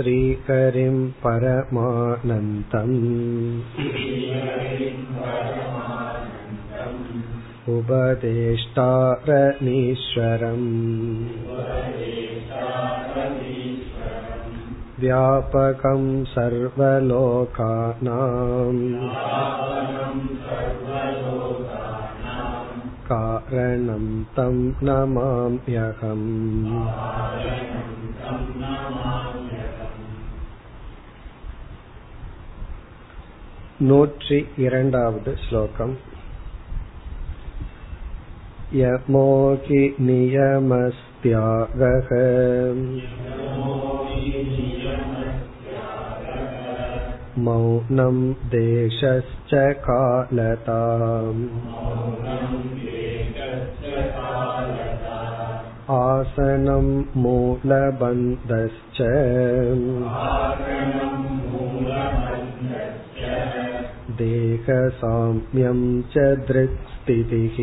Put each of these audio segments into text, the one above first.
श्रीहरिं परमानन्तम् उपदेष्टारनीश्वरम् व्यापकं सर्वलोकानाम् कारणं तं नमाम्यहम् नूटि इरण्डावद् श्लोकम् यमोहि नियमस्त्यागः मौनम् देशश्च कालताम् आसनं मूलबन्धश्च देहसाम्यं च दृक्स्थितिः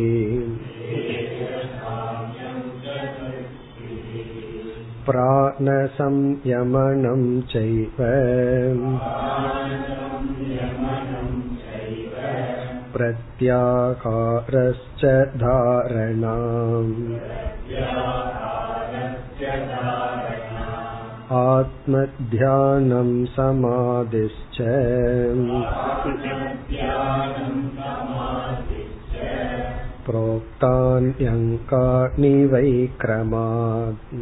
प्राणसंयमनं चैव प्रत्याहारश्च धारणाम् आत्मध्यानं समाधिश्च प्रोक्तान्यङ्कानि वै क्रमात्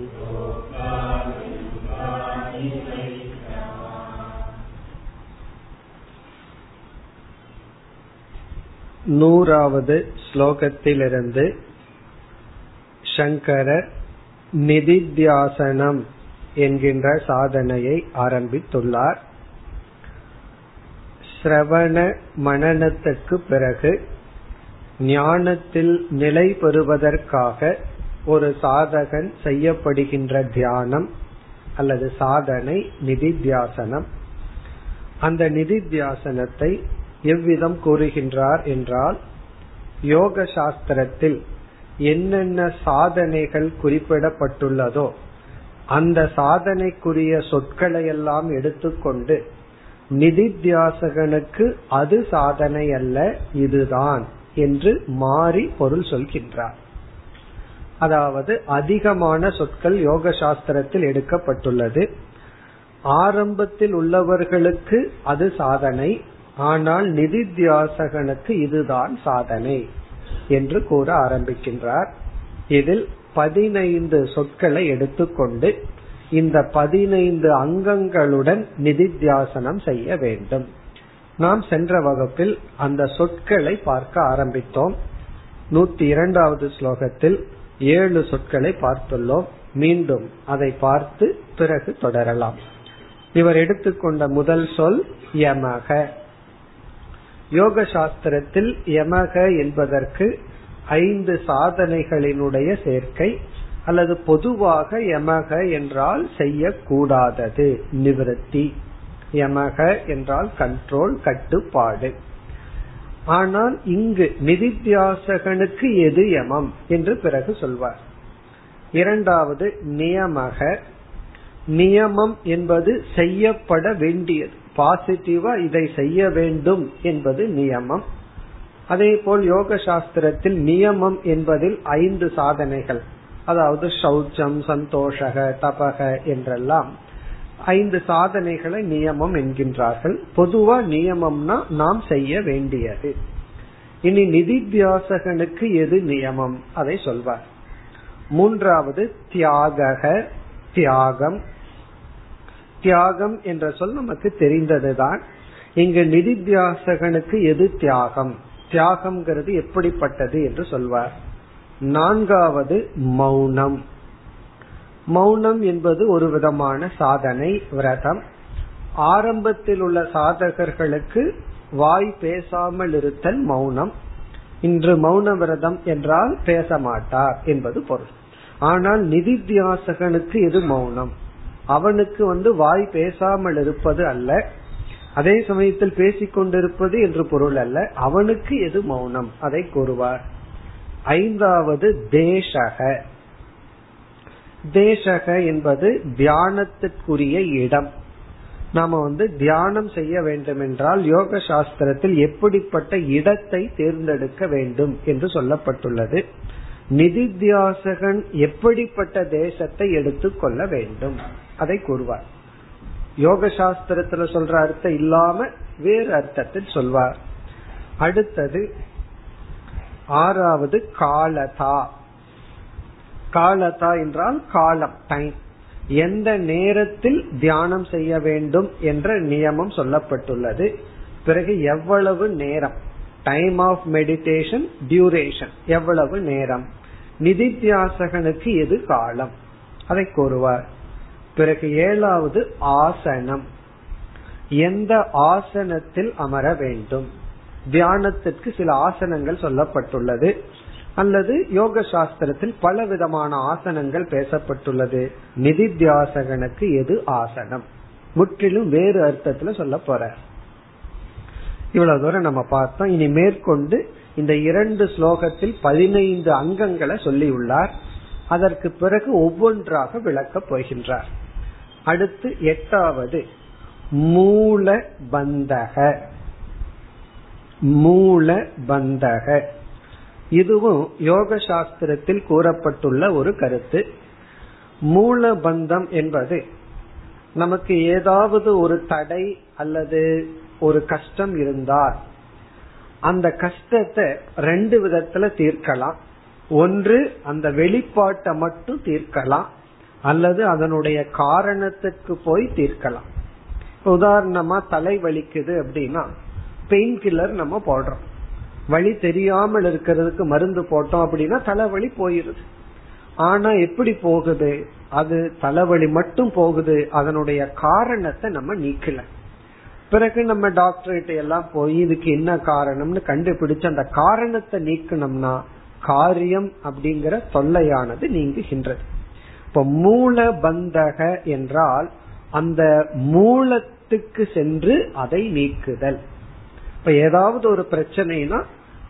நூறாவது ஸ்லோகத்திலிருந்து சங்கரர் நிதித்தியாசனம் என்கின்ற சாதனையை ஆரம்பித்துள்ளார். சிரவண மனநத்துக்கு பிறகு ஞானத்தில் நிலை பெறுவதற்காக ஒரு சாதகன் செய்யப்படுகின்ற தியானம் அல்லது சாதனை நிதித்தியாசனம். அந்த நிதித்தியாசனத்தை எவ்விதம் கூறுகின்றார் என்றால் யோக சாஸ்திரத்தில் என்னென்ன சாதனைகள் குறிப்பிடப்பட்டுள்ளதோ அந்த சாதனைக்குரிய சொற்களை எல்லாம் எடுத்துக்கொண்டு நிதித்தியாசகனுக்கு அது சாதனை அல்ல இதுதான் என்று மாறி பொருள் சொல்கின்றார். அதாவது அதிகமான சொற்கள் யோக சாஸ்திரத்தில் எடுக்கப்பட்டுள்ளது. ஆரம்பத்தில் உள்ளவர்களுக்கு அது சாதனை ஆனால் நிதித்தியாசகனுக்கு இதுதான் சாதனை என்று கூற ஆரம்பிக்கின்றார். இதில் பதினைந்து சொற்களை எடுத்துக்கொண்டு இந்த பதினைந்து அங்கங்களுடன் நிதித்தியாசனம் செய்ய வேண்டும். நாம் சென்ற வகுப்பில் அந்த சொற்களை பார்க்க ஆரம்பித்தோம். நூத்தி இரண்டாவது ஸ்லோகத்தில் ஏழு சொற்களை பார்த்துள்ளோம். மீண்டும் அதை பார்த்து பிறகு தொடரலாம். இவர் எடுத்துக்கொண்ட முதல் சொல் யமக. யோக சாஸ்திரத்தில் யமக என்பதற்கு ஐந்து சாதனைகளினுடைய சேர்க்கை அல்லது பொதுவாக யமக என்றால் செய்யக்கூடாதது நிவிருத்தி. யமக என்றால் கண்ட்ரோல் கட்டுப்பாடு. ஆனால் இங்கு நிதித்தியாசகனுக்கு எது யமம் என்று பிறகு சொல்வார். இரண்டாவது நியமக. நியமம் என்பது செய்யப்பட வேண்டியது. பாசிட்டிவா இதை செய்ய வேண்டும் என்பது நியமம். அதே போல் யோக சாஸ்திரத்தில் நியமம் என்பதில் ஐந்து சாதனைகள். அதாவது சௌச்சம் சந்தோஷக தபக என்றெல்லாம் ஐந்து சாதனைகளை நியமம் என்கின்றார்கள். பொதுவா நியமம்னா நாம் செய்ய வேண்டியது. இனி நிதித்தியாசகனுக்கு எது நியமம்? அதை சொல்வார். மூன்றாவது தியாக தியாகம். தியாகம் என்ற சொல் நமக்கு தெரிந்ததுதான். இங்கு நிதித்தியாசகனுக்கு எது தியாகம்? தியாகம்ங்கிறது எப்படிப்பட்டது என்று சொல்வார். நான்காவது மௌனம். மௌனம் என்பது ஒரு விதமான சாதனை விரதம். ஆரம்பத்தில் உள்ள சாதகர்களுக்கு வாய் பேசாமல் இருத்தல் மௌனம். இன்று மௌன விரதம் என்றால் பேச மாட்டார் என்பது பொருள். ஆனால் நிதித்தியாசகனுக்கு எது மௌனம். அவனுக்கு வந்து வாய் பேசாமல் இருப்பது அல்ல. அதே சமயத்தில் பேசிக்கொண்டிருப்பது என்று பொருள் அல்ல. அவனுக்கு எது மௌனம்? அதை கூறுவார். ஐந்தாவது தேசக. தேசக என்பது தியானத்திற்குரிய இடம். நாம வந்து தியானம் செய்ய வேண்டும் என்றால் யோக சாஸ்திரத்தில் எப்படிப்பட்ட இடத்தை தேர்ந்தெடுக்க வேண்டும் என்று சொல்லப்பட்டுள்ளது. நிதித்தியாசகன் எப்படிப்பட்ட தேசத்தை எடுத்துக்கொள்ள வேண்டும்? அதை கூறுவார். யோக சாஸ்திரத்துல சொல்ற அர்த்தம் இல்லாம வேறு அர்த்தத்தில் சொல்வார். அடுத்தது ஆறாவது காலதா. காலதா என்றால் காலம் டைம் எந்த நேரத்தில் தியானம் செய்ய வேண்டும் என்ற நியமம் சொல்லப்பட்டுள்ளது. பிறகு எவ்வளவு நேரம்? டைம் ஆஃப் மெடிடேஷன் டியூரேஷன் எவ்வளவு நேரம்? நிதித்தியாசகனுக்கு எது காலம்? அதை கூறுவார் பிறகு ஏழாவது ஆசனம். எந்த ஆசனத்தில் அமர வேண்டும்? தியானத்திற்கு சில ஆசனங்கள் சொல்லப்பட்டுள்ளது. அல்லது யோக சாஸ்திரத்தில் பல விதமான ஆசனங்கள் பேசப்பட்டுள்ளது. நிதித்தியாசகனுக்கு எது ஆசனம்? முற்றிலும் வேறு அர்த்தத்துல சொல்ல போற. இவ்வளவு தூரம் நம்ம பார்த்தோம். இனி மேற்கொண்டு இந்த இரண்டு ஸ்லோகத்தில் பதினைந்து அங்கங்களை சொல்லியுள்ளார். அதற்கு பிறகு ஒவ்வொன்றாக விளக்கப் போகின்றார். அடுத்து எட்டாவது மூல பந்தக மூல பந்தக இதுவும் யோக சாஸ்திரத்தில் கூறப்பட்டுள்ள ஒரு கருத்து. மூல பந்தம் என்பது நமக்கு ஏதாவது ஒரு தடை அல்லது ஒரு கஷ்டம் இருந்தால் அந்த கஷ்டத்தை ரெண்டு விதத்துல தீர்க்கலாம். ஒன்று அந்த வெளிப்பாட்டை மட்டும் தீர்க்கலாம். அல்லது அதனுடைய காரணத்துக்கு போய் தீர்க்கலாம். உதாரணமா தலை வலிக்குது அப்படின்னா பெயின் கில்லர் நம்ம போடுறோம். வழி தெரியாமல் இருக்கிறதுக்கு மருந்து போட்டோம் அப்படின்னா தலைவலி போயிருது. ஆனா எப்படி போகுது? அது தலைவலி மட்டும் போகுது அதனுடைய காரணத்தை நம்ம நீக்கல. பிறகு நம்ம டாக்டர்கிட்ட எல்லாம் போய் இதுக்கு என்ன காரணம்னு கண்டுபிடிச்சு அந்த காரணத்தை நீக்கணும்னா காரியம் அப்படிங்கிற தொல்லையானது நீங்குகின்றது. இப்ப மூல பந்தக என்றால் அந்த மூலத்துக்கு சென்று அதை நீக்குதல். இப்ப ஏதாவது ஒரு பிரச்சனைனா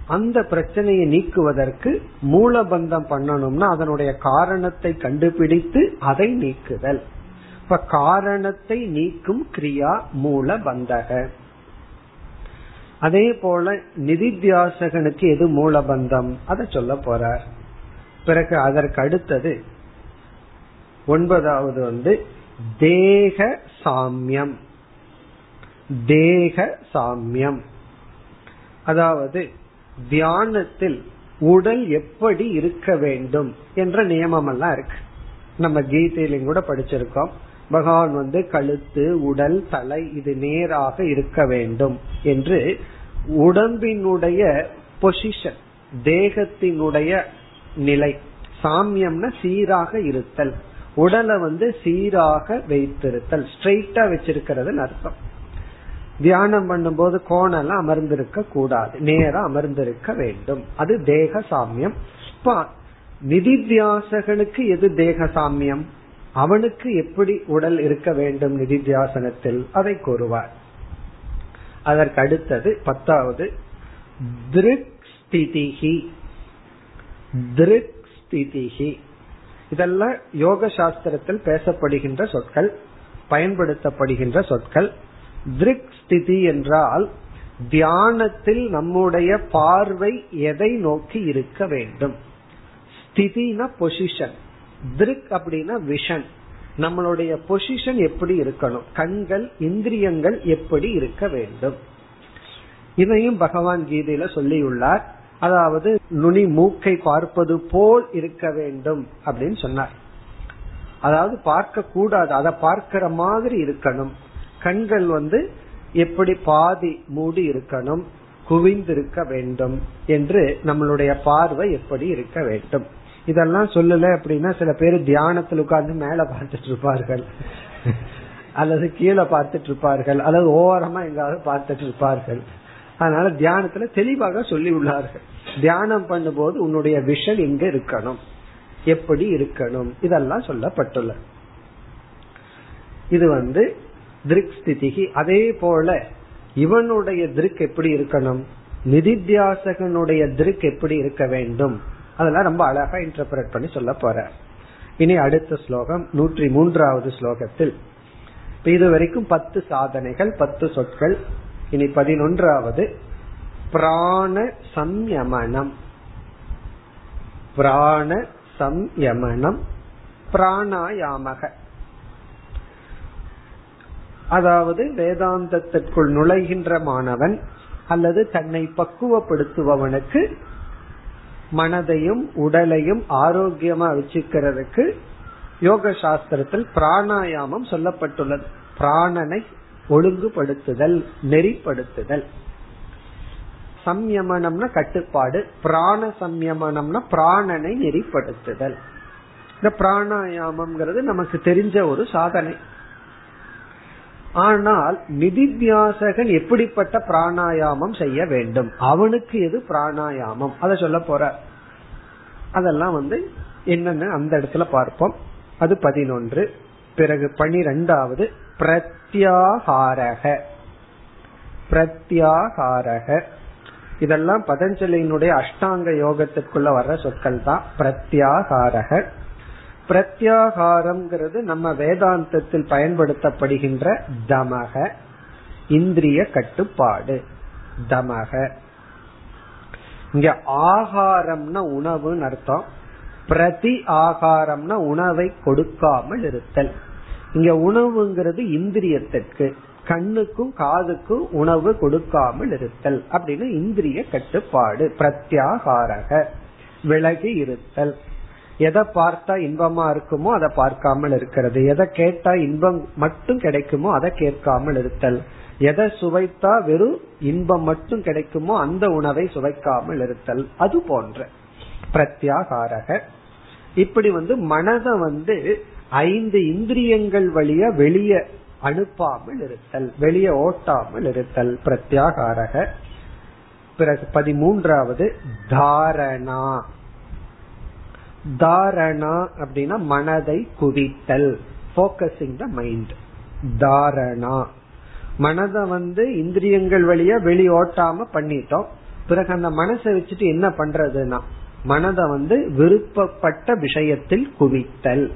அந்த பிரச்சனையை நீக்குவதற்கு மூலபந்தம் பண்ணணும்னா அதனுடைய காரணத்தை கண்டுபிடித்து அதை நீக்குதல். இப்ப காரணத்தை நீக்கும் கிரியா மூல பந்தக அதே போல நிதித்தியாசகனுக்கு எது மூலபந்தம்? அதை சொல்ல போறார். பிறகு அதற்கு அடுத்தது ஒன்பதாவது வந்து தேக சாமியம். தேக சாமியம். அதாவது தியானத்தில் உடல் எப்படி இருக்க வேண்டும் என்ற நியமம் எல்லாம் இருக்கு. நம்ம கீதையிலும் கூட படிச்சிருக்கோம். பகவான் வந்து கழுத்து உடல் தலை இது நேராக இருக்க வேண்டும் என்று உடம்பினுடைய பொசிஷன் தேகத்தினுடைய நிலை சாமியம்னா சீராக இருத்தல். உடலை வந்து சீராக வைத்திருத்தல் ஸ்ட்ரெயிட்டா வச்சிருக்கிறது அர்த்தம். தியானம் பண்ணும்போது கோணெல்லாம் அமர்ந்திருக்க கூடாது. நேரம் அமர்ந்திருக்க வேண்டும். அது தேக சாமியம் நிதித்தியாசகனுக்கு எது தேக சாமியம் அவனுக்கு எப்படி உடல் இருக்க வேண்டும் நிதித்தியாசனத்தில்? அதை கூறுவார். அதற்கு அடுத்தது பத்தாவது திருக் ஸ்திதிஹி திருக் ஸ்திதிஹி இதெல்லாம் யோக சாஸ்திரத்தில் பேசப்படுகின்ற சொற்கள் பயன்படுத்தப்படுகின்ற சொற்கள். திருக் ஸ்திதி என்றால் தியானத்தில் நம்முடைய பார்வை எதை நோக்கி இருக்க வேண்டும்? ஸ்திதினா பொசிஷன் திருக் அப்படின்னா விஷன் நம்மளுடைய பொசிஷன் எப்படி இருக்கணும்? கண்கள் இந்திரியங்கள் எப்படி இருக்க வேண்டும்? இதையும் பகவான் கீதையில சொல்லியுள்ளார். அதாவது நுனி மூக்கை பார்ப்பது போல் இருக்க வேண்டும் அப்படின்னு சொன்னார். அதாவது பார்க்க கூடாது அதை பார்க்கிற மாதிரி இருக்கணும். கண்கள் வந்து எப்படி பாதி மூடி இருக்கணும் குவிந்திருக்க வேண்டும் என்று நம்மளுடைய பார்வை எப்படி இருக்க வேண்டும். இதெல்லாம் சொல்லல அப்படின்னா சில பேர் தியானத்தில் உட்கார்ந்து மேல பார்த்துட்டு இருப்பார்கள். அல்லது கீழே பார்த்துட்டு இருப்பார்கள். அல்லது ஓரமா எங்காவது பார்த்துட்டு இருப்பார்கள். அதனால தியானத்துல தெளிவாக சொல்லி உள்ளார்கள் தியானம் பண்ணும்போது உன்னுடைய விஷன் எங்க இருக்கணும். எப்படி இருக்கணும்? இதெல்லாம் சொல்லப்பட்டுள்ள. இது வந்து திருக் ஸ்திதிகி அதே போல இவனுடைய திருக் எப்படி இருக்கணும்? நிதித்தியாசகனுடைய திருக் எப்படி இருக்க வேண்டும்? அதெல்லாம் ரொம்ப அழகா இன்டர்பிரட் பண்ணி சொல்ல போற. இனி அடுத்த ஸ்லோகம் நூற்றி மூன்றாவது ஸ்லோகத்தில். இது வரைக்கும் பத்து சாதனைகள் பத்து சொற்கள் இனி பதினொன்றாவது பிராண சம்யமனம். பிராண சம்யமனம் பிராணாயாமக. அதாவது வேதாந்தத்திற்குள் நுழைகின்ற மாணவன் அல்லது தன்னை பக்குவப்படுத்துபவனுக்கு மனதையும் உடலையும் ஆரோக்கியமா வச்சுக்கிறதுக்கு யோக சாஸ்திரத்தில் பிராணாயாமம் சொல்லப்பட்டுள்ளது. பிராணனை ஒழுங்குபடுத்துதல் நெறிப்படுத்துதல். சம்யமனம்னா கட்டுப்பாடு பிராண சம்யமனம்னா பிராணனை நெறிப்படுத்துதல். இந்த பிராணாயாமம்ங்கிறது நமக்கு தெரிஞ்ச ஒரு சாதனை. ஆனால் நிதித்தியாசகன் எப்படிப்பட்ட பிராணாயாமம் செய்ய வேண்டும்? அவனுக்கு எது பிராணாயாமம்? அதை சொல்ல போற. அதெல்லாம் வந்து என்னன்னு அந்த இடத்துல பார்ப்போம். அது பதினொன்று பிறகு பனிரெண்டாவது பிரத்யாகாரக பிரத்யாகாரக இதெல்லாம் பதஞ்சலியினுடைய அஷ்டாங்க யோகத்திற்குள்ள வர்ற சொற்கள் தான் பிரத்யாகாரக பிரத்யாகாரம்ங்கிறது நம்ம வேதாந்தத்தில் பயன்படுத்தப்படுகின்ற தமக இந்திரிய கட்டுப்பாடு. தமக. இங்க ஆகாரம்னா உணவுன்னு அர்த்தம். பிரதி ஆகாரம்னா உணவை கொடுக்காமல் இருத்தல். இங்க உணவுங்கிறது இந்திரியத்திற்கு கண்ணுக்கும் காதுக்கும் உணவு கொடுக்காமல் இருத்தல் அப்படின்னு இந்திரிய கட்டுப்பாடு பிரத்யாகாரக விலகி இருத்தல். எதை பார்த்தா இன்பமா இருக்குமோ அதை பார்க்காமல் இருக்கிறது. எதை கேட்டா இன்பம் மட்டும் கிடைக்குமோ அதை கேட்காமல் இருத்தல். எதை சுவைத்தா வெறும் இன்பம் மட்டும் கிடைக்குமோ அந்த உணவை சுவைக்காமல் இருத்தல். அது போன்ற பிரத்யாகாரக. இப்படி வந்து மனதை வந்து ஐந்து இந்திரியங்கள் வழியா வெளியே அனுப்பாமல் இருத்தல் வெளியே ஓட்டாமல் இருத்தல் பிரத்யாகாரக. பிறகு பதிமூன்றாவது தாரணா. தாரணா அப்படின்னா மனதை குவித்தல். போக்கசிங் த மைண்ட் தாரணா. மனதை வந்து இந்திரியங்கள் வழியா வெளி ஓட்டாம பண்ணிட்டோம். பிறகு அந்த மனசை வச்சுட்டு என்ன பண்றதுன்னா மனதை வந்து விருப்பப்பட்ட விஷயத்தில் குவித்தல்.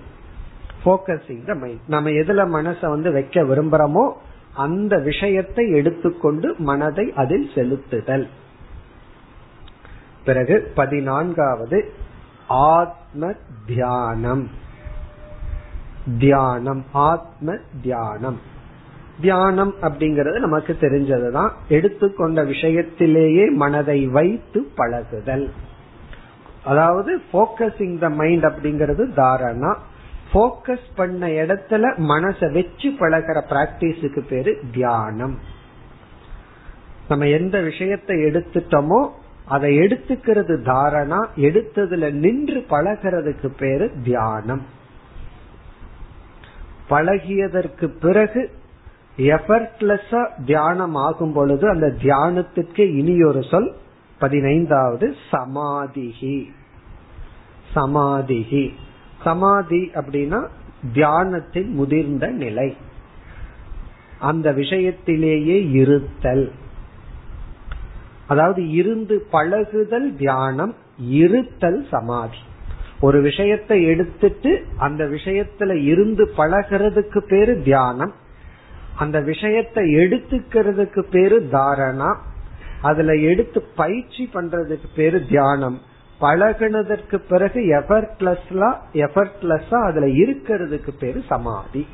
போக்கசிங் த மைண்ட் நம்ம எதுல மனசை வந்து வைக்க விரும்புறோமோ அந்த விஷயத்தை எடுத்துக்கொண்டு மனதை அதில் செலுத்துதல். பிறகு பதினான்காவது ஆத்ம தியானம் தியானம் ஆத்ம தியானம் தியானம் அப்படிங்கறது நமக்கு தெரிஞ்சதுதான். எடுத்துக்கொண்ட விஷயத்திலேயே மனதை வைத்து பழகுதல். அதாவது போக்கசிங் த மைண்ட் அப்படிங்கறது தாரணா. போக்கஸ் பண்ண இடத்துல மனசை வச்சு பழகிற பிராக்டிஸுக்கு பேரு தியானம். நம்ம எந்த விஷயத்தை எடுத்துட்டோமோ அதை எடுத்துக்கிறது தாரணா எடுத்ததுல நின்று பழகிறதுக்கு பேரு தியானம். பழகியதற்கு பிறகு எஃபர்ட்லெஸ்ஸா தியானம் ஆகும் பொழுது அந்த தியானத்திற்கு இனி ஒரு சொல் பதினைந்தாவது சமாதிகி சமாதிகி சமாதி அப்படின்னா தியானத்தின் முதிர்ந்த நிலை. அந்த விஷயத்திலேயே இருத்தல். அதாவது இருந்து பழகுதல் தியானம் இருத்தல் சமாதி. ஒரு விஷயத்தை எடுத்துட்டு அந்த விஷயத்துல இருந்து பழகிறதுக்கு பேரு தியானம். அந்த விஷயத்தை எடுத்துக்கிறதுக்கு பேரு தாரணா. அதுல எடுத்து பயிற்சி பண்றதுக்கு பேரு தியானம். பழகினதற்கு பிறகு எஃபர்ட்லெஸ்லா எஃபர்ட்லெஸ்ஸா அதுல இருக்கிறதுக்கு பேரு சமாதி.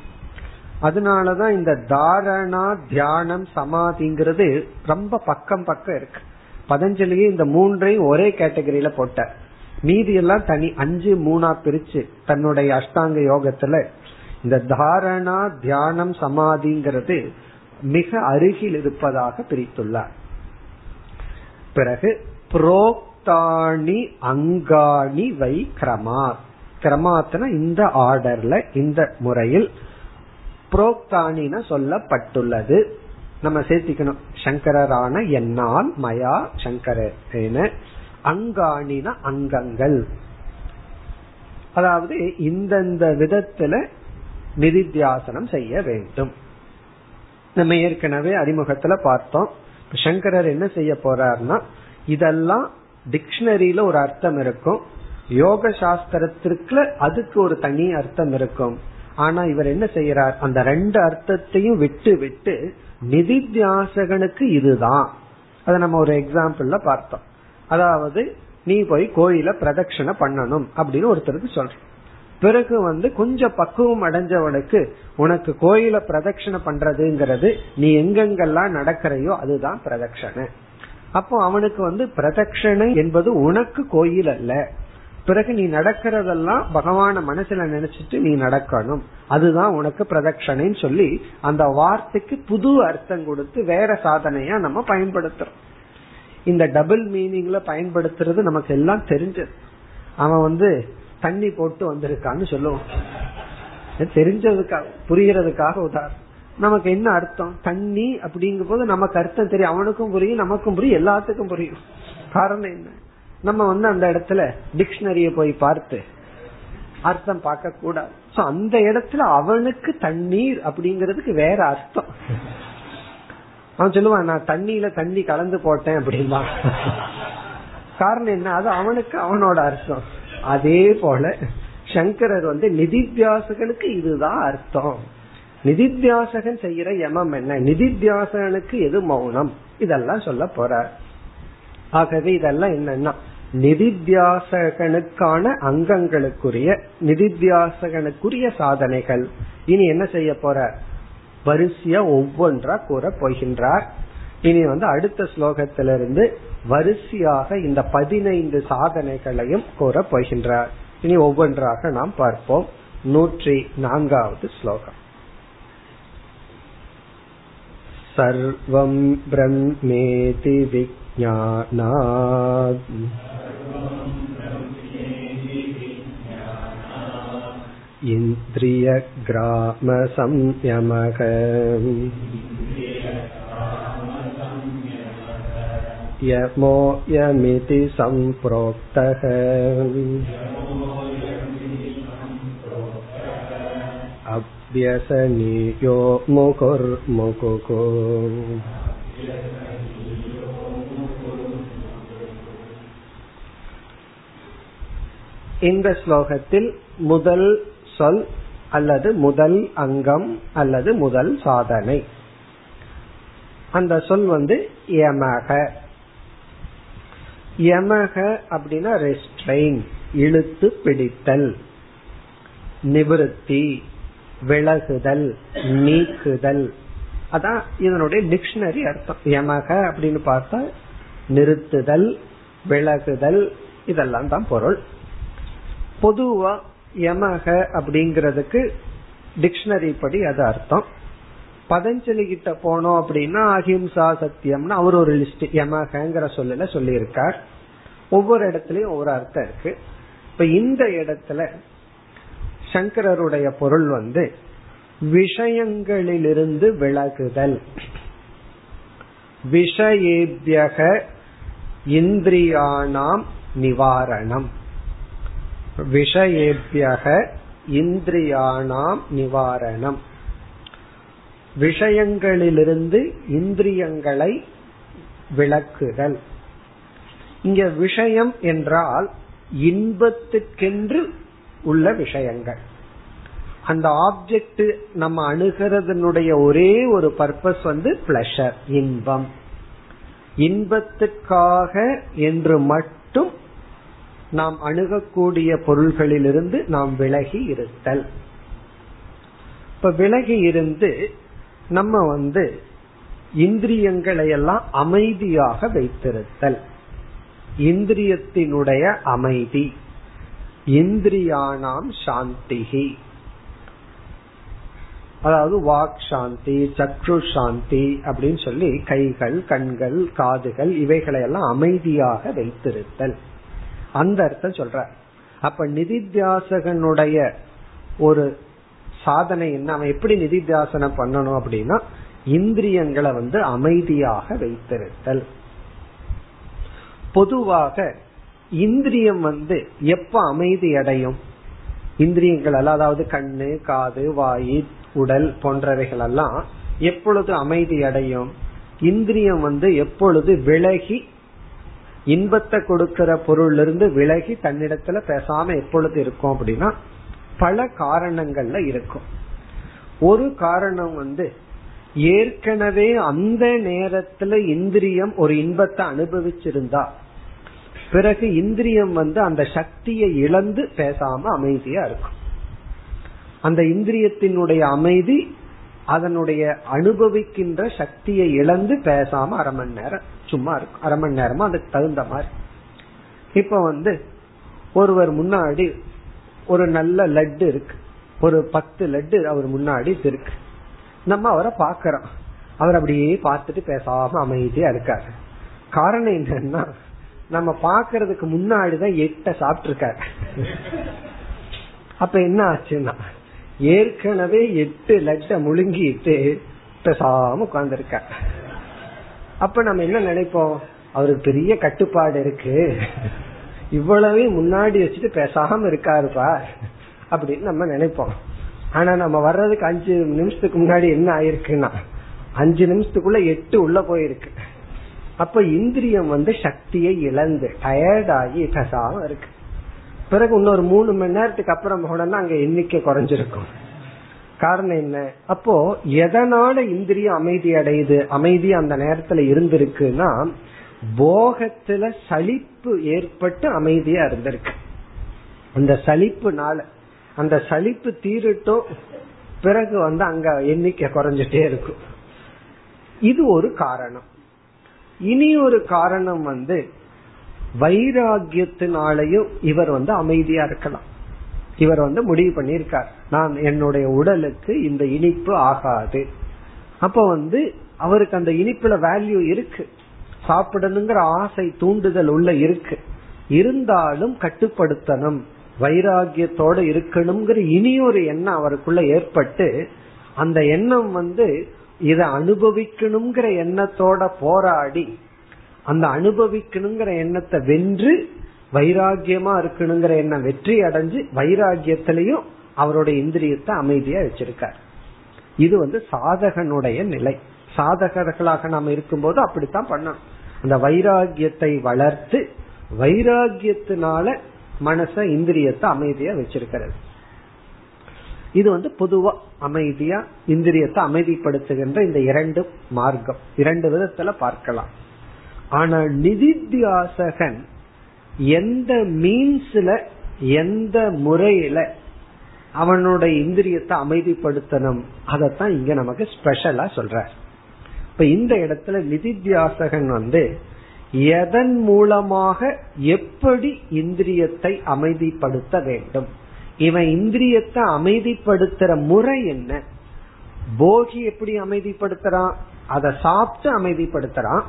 அதனாலதான் இந்த தாரணா தியானம் சமாதிங்கிறது ரொம்ப பக்கம் பக்கம் இருக்கு. பதஞ்சலியே இந்த மூன்றையும் ஒரே கேட்டகரியில போட்ட. மீதி எல்லாம் தனி அஞ்சு மூணா பிரிச்சு தன்னுடைய அஷ்டாங்க யோகத்துல இந்த தாரணா தியானம் சமாதிங்கிறது மிக அருகில் இருப்பதாக பிரித்துள்ளார். பிறகு புரோக்தானி அங்காணி வை கிரமா கிரமாத்தன இந்த ஆர்டர்ல இந்த முறையில் புரோக்தானின சொல்லப்பட்டுள்ளது. நம்ம சேர்த்திக்கணும். சங்கரரான என்னால் மயா சங்கரேன. அங்காணின அங்கங்கள். அதாவது இந்தந்த விதத்துல நிதித்தியாசனம் செய்ய வேண்டும். நம்ம ஏற்கனவே அறிமுகத்துல பார்த்தோம். சங்கரர் என்ன செய்ய போறார்னா இதெல்லாம் டிக்ஷனரியில ஒரு அர்த்தம் இருக்கும். யோக சாஸ்திரத்திற்குல அதுக்கு ஒரு தனி அர்த்தம் இருக்கும். ஆனா இவர் என்ன செய்யறார்? அந்த ரெண்டு அர்த்தத்தையும் விட்டு விட்டு நிதித்தியாசகனுக்கு இதுதான். அதை நம்ம ஒரு எக்ஸாம்பிள்ல பார்த்தோம். அதாவது நீ போய் கோயில பிரதட்சணை பண்ணணும் அப்படின்னு ஒருத்தருக்கு சொல்ற பிறகு வந்து கொஞ்சம் பக்குவம் அடைஞ்சவனுக்கு உனக்கு கோயில பிரதட்சணை பண்றதுங்கிறது நீ எங்கெங்கெல்லாம் நடக்கிறையோ அதுதான் பிரதட்சணை. அப்போ அவனுக்கு வந்து பிரதட்சணை என்பது உனக்கு கோயில் அல்ல. பிறகு நீ நடக்கிறதெல்லாம் பகவான மனசுல நினைச்சிட்டு நீ நடக்கணும். அதுதான் உனக்கு பிரதட்சணைன்னு சொல்லி அந்த வார்த்தைக்கு புது அர்த்தம் கொடுத்து வேற சாதனையா நம்ம பயன்படுத்துறோம். இந்த டபுள் மீனிங்ல பயன்படுத்துறது நமக்கு எல்லாம் தெரிஞ்சது. அவன் வந்து தண்ணி போட்டு வந்திருக்கான்னு சொல்லுவான். தெரிஞ்சதுக்காக புரியறதுக்காக உதாரணம். நமக்கு என்ன அர்த்தம்? தண்ணி அப்படிங்கும் போது நமக்கு அர்த்தம் தெரியும். அவனுக்கும் புரியும் நமக்கும் புரியும் எல்லாத்துக்கும் புரியும். காரணம் என்ன? நம்ம வந்து அந்த இடத்துல டிக்ஷனரிய போய் பார்த்து அர்த்தம் பார்க்க கூடாது சோ அந்த இடத்துல அவனுக்கு தண்ணீர் அப்படிங்கறதுக்கு வேற அர்த்தம். அவன் சொல்லுவான் நான் தண்ணியில தண்ணி கலந்து போட்டேன் அப்படின்பா காரணம் என்ன? அது அவனுக்கு அவனோட அர்த்தம். அதே போல சங்கரர் வந்து நிதித்தியாசகனுக்கு இதுதான் அர்த்தம். நிதித்தியாசகன் செய்யற யமம் என்ன? நிதித்தியாசகனுக்கு எது மௌனம்? இதெல்லாம் சொல்ல போறார் ஆகவே இதெல்லாம் என்னன்னா நிதித்தியாசகனுக்கான அங்கங்களுக்குரிய நிதித்தியாசகனுக்குரிய சாதனைகள். இனி என்ன செய்ய போற? வரிசையா ஒவ்வொன்றா கூற போகின்றார். இனி வந்து அடுத்த ஸ்லோகத்திலிருந்து வரிசையாக இந்த பதினைந்து சாதனைகளையும் கூற போகின்றார். இனி ஒவ்வொன்றாக நாம் பார்ப்போம். நூற்றி நான்காவது ஸ்லோகம். सर्वं ब्रह्मेति विज्ञानात् इन्द्रियग्रामसंयमः यमोऽयमिति सम्प्रोक्तः अभ्यसनीयो मुकुर्मुकुको இந்த ஸ்லோகத்தில் முதல் சொல் அல்லது முதல் அங்கம் அல்லது முதல் சாதனை அந்த சொல் வந்து யமக யமக அப்படின்னா ரெஸ்ட்ரெயின் இழுத்து பிடித்தல் நிவிருத்தி விலகுதல் நீக்குதல். அதான் இதனுடைய டிக்ஷனரி அர்த்தம். யமக அப்படின்னு பார்த்தா நிறுத்துதல் விலகுதல் இதெல்லாம் தான் பொருள். பொதுவா யமக அப்படிங்கறதுக்கு டிக்ஷனரி படி அது அர்த்தம். பதஞ்சலி கிட்ட போனோம் அப்படின்னா அஹிம்சா சத்தியம்னு அவர் ஒரு லிஸ்ட் யமகங்கிற சொல்லல சொல்லியிருக்கார். ஒவ்வொரு இடத்துலயும் ஒவ்வொரு அர்த்தம் இருக்கு. இப்ப இந்த இடத்துல சங்கரருடைய பொருள் வந்து விஷயங்களிலிருந்து விலகுதல். விஷயேபியக இந்திரியானாம் நிவாரணம். விஷயேபியக இந்திரியானாம் நிவாரணம். விஷயங்களிலிருந்து இந்திரியங்களை விளக்குதல். இங்க விஷயம் என்றால் இன்பத்துக்கென்று உள்ள விஷயங்கள். அந்த ஆப்ஜெக்ட் நம்ம அணுகிறதனுடைய ஒரே ஒரு பர்பஸ் வந்து பிளஷர் இன்பம். இன்பத்துக்காக என்று மட்டும் நாம் அணுகக்கூடிய பொருள்களிலிருந்து நாம் விலகி இருத்தல். இப்ப விலகி இருந்து நம்ம வந்து இந்திரியங்களை எல்லாம் அமைதியாக வைத்திருத்தல். இந்திரியத்தினுடைய அமைதி. இந்திரியானாம் சாந்திகி அதாவது வாக் சாந்தி சக்ரு சாந்தி அப்படின்னு சொல்லி கைகள் கண்கள் காதுகள் இவைகளை எல்லாம் அமைதியாக வைத்திருத்தல். அந்த அர்த்தம் சொல்ற. அப்ப நிதித்தியாசகனுடைய ஒரு சாதனை என்ன? அவன் எப்படி நிதித்தியாசனம் பண்ணணும் அப்படின்னா இந்திரியங்களை வந்து அமைதியாக வைத்திருத்தல். பொதுவாக இந்திரியம் வந்து எப்ப அமைதி அடையும்? இந்திரியங்கள் எல்லாம் அதாவது கண்ணு காது வாயு உடல் போன்றவைகள் எல்லாம் எப்பொழுது அமைதி அடையும்? இந்திரியம் வந்து எப்பொழுது விலகி இன்பத்தை கொடுக்கிற பொருள் இருந்து விலகி தன்னிடத்துல பேசாம எப்பொழுது இருக்கும் அப்படின்னா பல காரணங்கள்ல இருக்கும். ஒரு காரணம் வந்து ஏற்கனவே அந்த நேரத்துல இந்திரியம் ஒரு இன்பத்தை அனுபவிச்சிருந்தா பிறகு இந்திரியம் வந்து அந்த சக்தியை இழந்து பேசாம அமைதியா இருக்கும். அந்த இந்திரியத்தினுடைய அமைதி அதனுடைய அனுபவிக்கின்ற சக்தியை இழந்து பேசாம அரை மணி நேரம் சும்மா இருக்கும். அரை மணி நேரமா அதுக்கு தகுந்த மாதிரி. இப்ப வந்து ஒருவர் முன்னாடி ஒரு நல்ல லட்டு இருக்கு. ஒரு பத்து லட்டு அவர் முன்னாடி இருக்கு. நம்ம அவரை பாக்கிறோம் அவர் அப்படியே பார்த்துட்டு பேசாம அமைதியா இருக்காரு. காரணம் என்னன்னா நம்ம பாக்குறதுக்கு முன்னாடிதான் எட்ட சாப்பிட்டு இருக்காரு அப்ப என்ன ஆச்சுன்னா ஏற்கனவே எட்டு லட்ட முழுங்கிட்டு பேசாம உட்கார்ந்துருக்க அப்ப நம்ம என்ன நினைப்போம்? அவருக்கு பெரிய கட்டுப்பாடு இருக்கு. இவ்வளவே முன்னாடி வச்சுட்டு பேசாம இருக்காருப்பா அப்படின்னு நம்ம நினைப்போம். ஆனா நம்ம வர்றதுக்கு அஞ்சு நிமிஷத்துக்கு முன்னாடி என்ன ஆயிருக்குன்னா அஞ்சு நிமிஷத்துக்குள்ள எட்டு உள்ள போயிருக்கு. அப்ப இந்திரியம் வந்து சக்தியை இழந்து டயர்டாகி பேசாம இருக்கு. பிறகு இன்னொரு மூணு மணி நேரத்துக்கு அப்புறம் உடனே அங்க எண்ணிக்கை குறைஞ்சிருக்கும். காரணம் என்ன? அப்போ எதனால இந்திரியம் அமைதி அடையுது? அமைதி அந்த நேரத்துல இருந்திருக்குன்னா போகத்துல சலிப்பு ஏற்பட்டு அமைதியா இருந்திருக்கு. அந்த சலிப்புனால அந்த சலிப்பு தீரட்டும் பிறகு வந்து அங்க எண்ணிக்கை குறைஞ்சிட்டே இருக்கும். இது ஒரு காரணம். இனி ஒரு காரணம் வந்து வைராகியத்தினாலையும் இவர் வந்து அமைதியா இருக்கலாம். இவர் வந்து முடிவு பண்ணியிருக்கார். நான் என்னுடைய உடலுக்கு இந்த இனிப்பு ஆகாது. அப்ப வந்து அவருக்கு அந்த இனிப்புல வேல்யூ இருக்கு. சாப்பிடணுங்கிற ஆசை தூண்டுதல் உள்ள இருக்கு. இருந்தாலும் கட்டுப்படுத்தணும். வைராகியத்தோட இருக்கணுங்கிற இனி ஒரு எண்ணம் அவருக்குள்ள ஏற்பட்டு அந்த எண்ணம் வந்து இதை அனுபவிக்கணுங்கிற எண்ணத்தோட போராடி அந்த அனுபவிக்கணுங்கிற எண்ணத்தை வென்று வைராகியமா இருக்கணுங்கிற எண்ணம் வெற்றி அடைஞ்சு வைராகியத்திலையும் அவருடைய இந்திரியத்தை அமைதியா வச்சிருக்கார். இது வந்து சாதகனுடைய நிலை. சாதகர்களாக நாம் இருக்கும்போது அப்படித்தான் பண்ணணும். அந்த வைராகியத்தை வளர்த்து வைராகியத்தினால மனச இந்திரியத்தை அமைதியா வச்சிருக்கிறது. இது வந்து பொதுவா அமைதியா இந்திரியத்தை அமைதிப்படுத்துகின்ற இந்த இரண்டு மார்க்கம். இரண்டு விதத்துல பார்க்கலாம். ஆனா நிதித்தியாசகன் எந்த மீன்ஸ்ல எந்த முறையில அவனுடைய இந்திரியத்தை அமைதிப்படுத்தணும் அதத்தான் இங்க நமக்கு ஸ்பெஷலா சொல்ற இப்ப இந்த இடத்துல நிதித்தியாசகன் வந்து எதன் மூலமாக எப்படி இந்திரியத்தை அமைதிப்படுத்த வேண்டும்? இவன் இந்திரியத்தை அமைதிப்படுத்துற முறை என்ன? போகி எப்படி அமைதிப்படுத்துறான்? அதை சாப்பிட்டு அமைதிப்படுத்துறான்.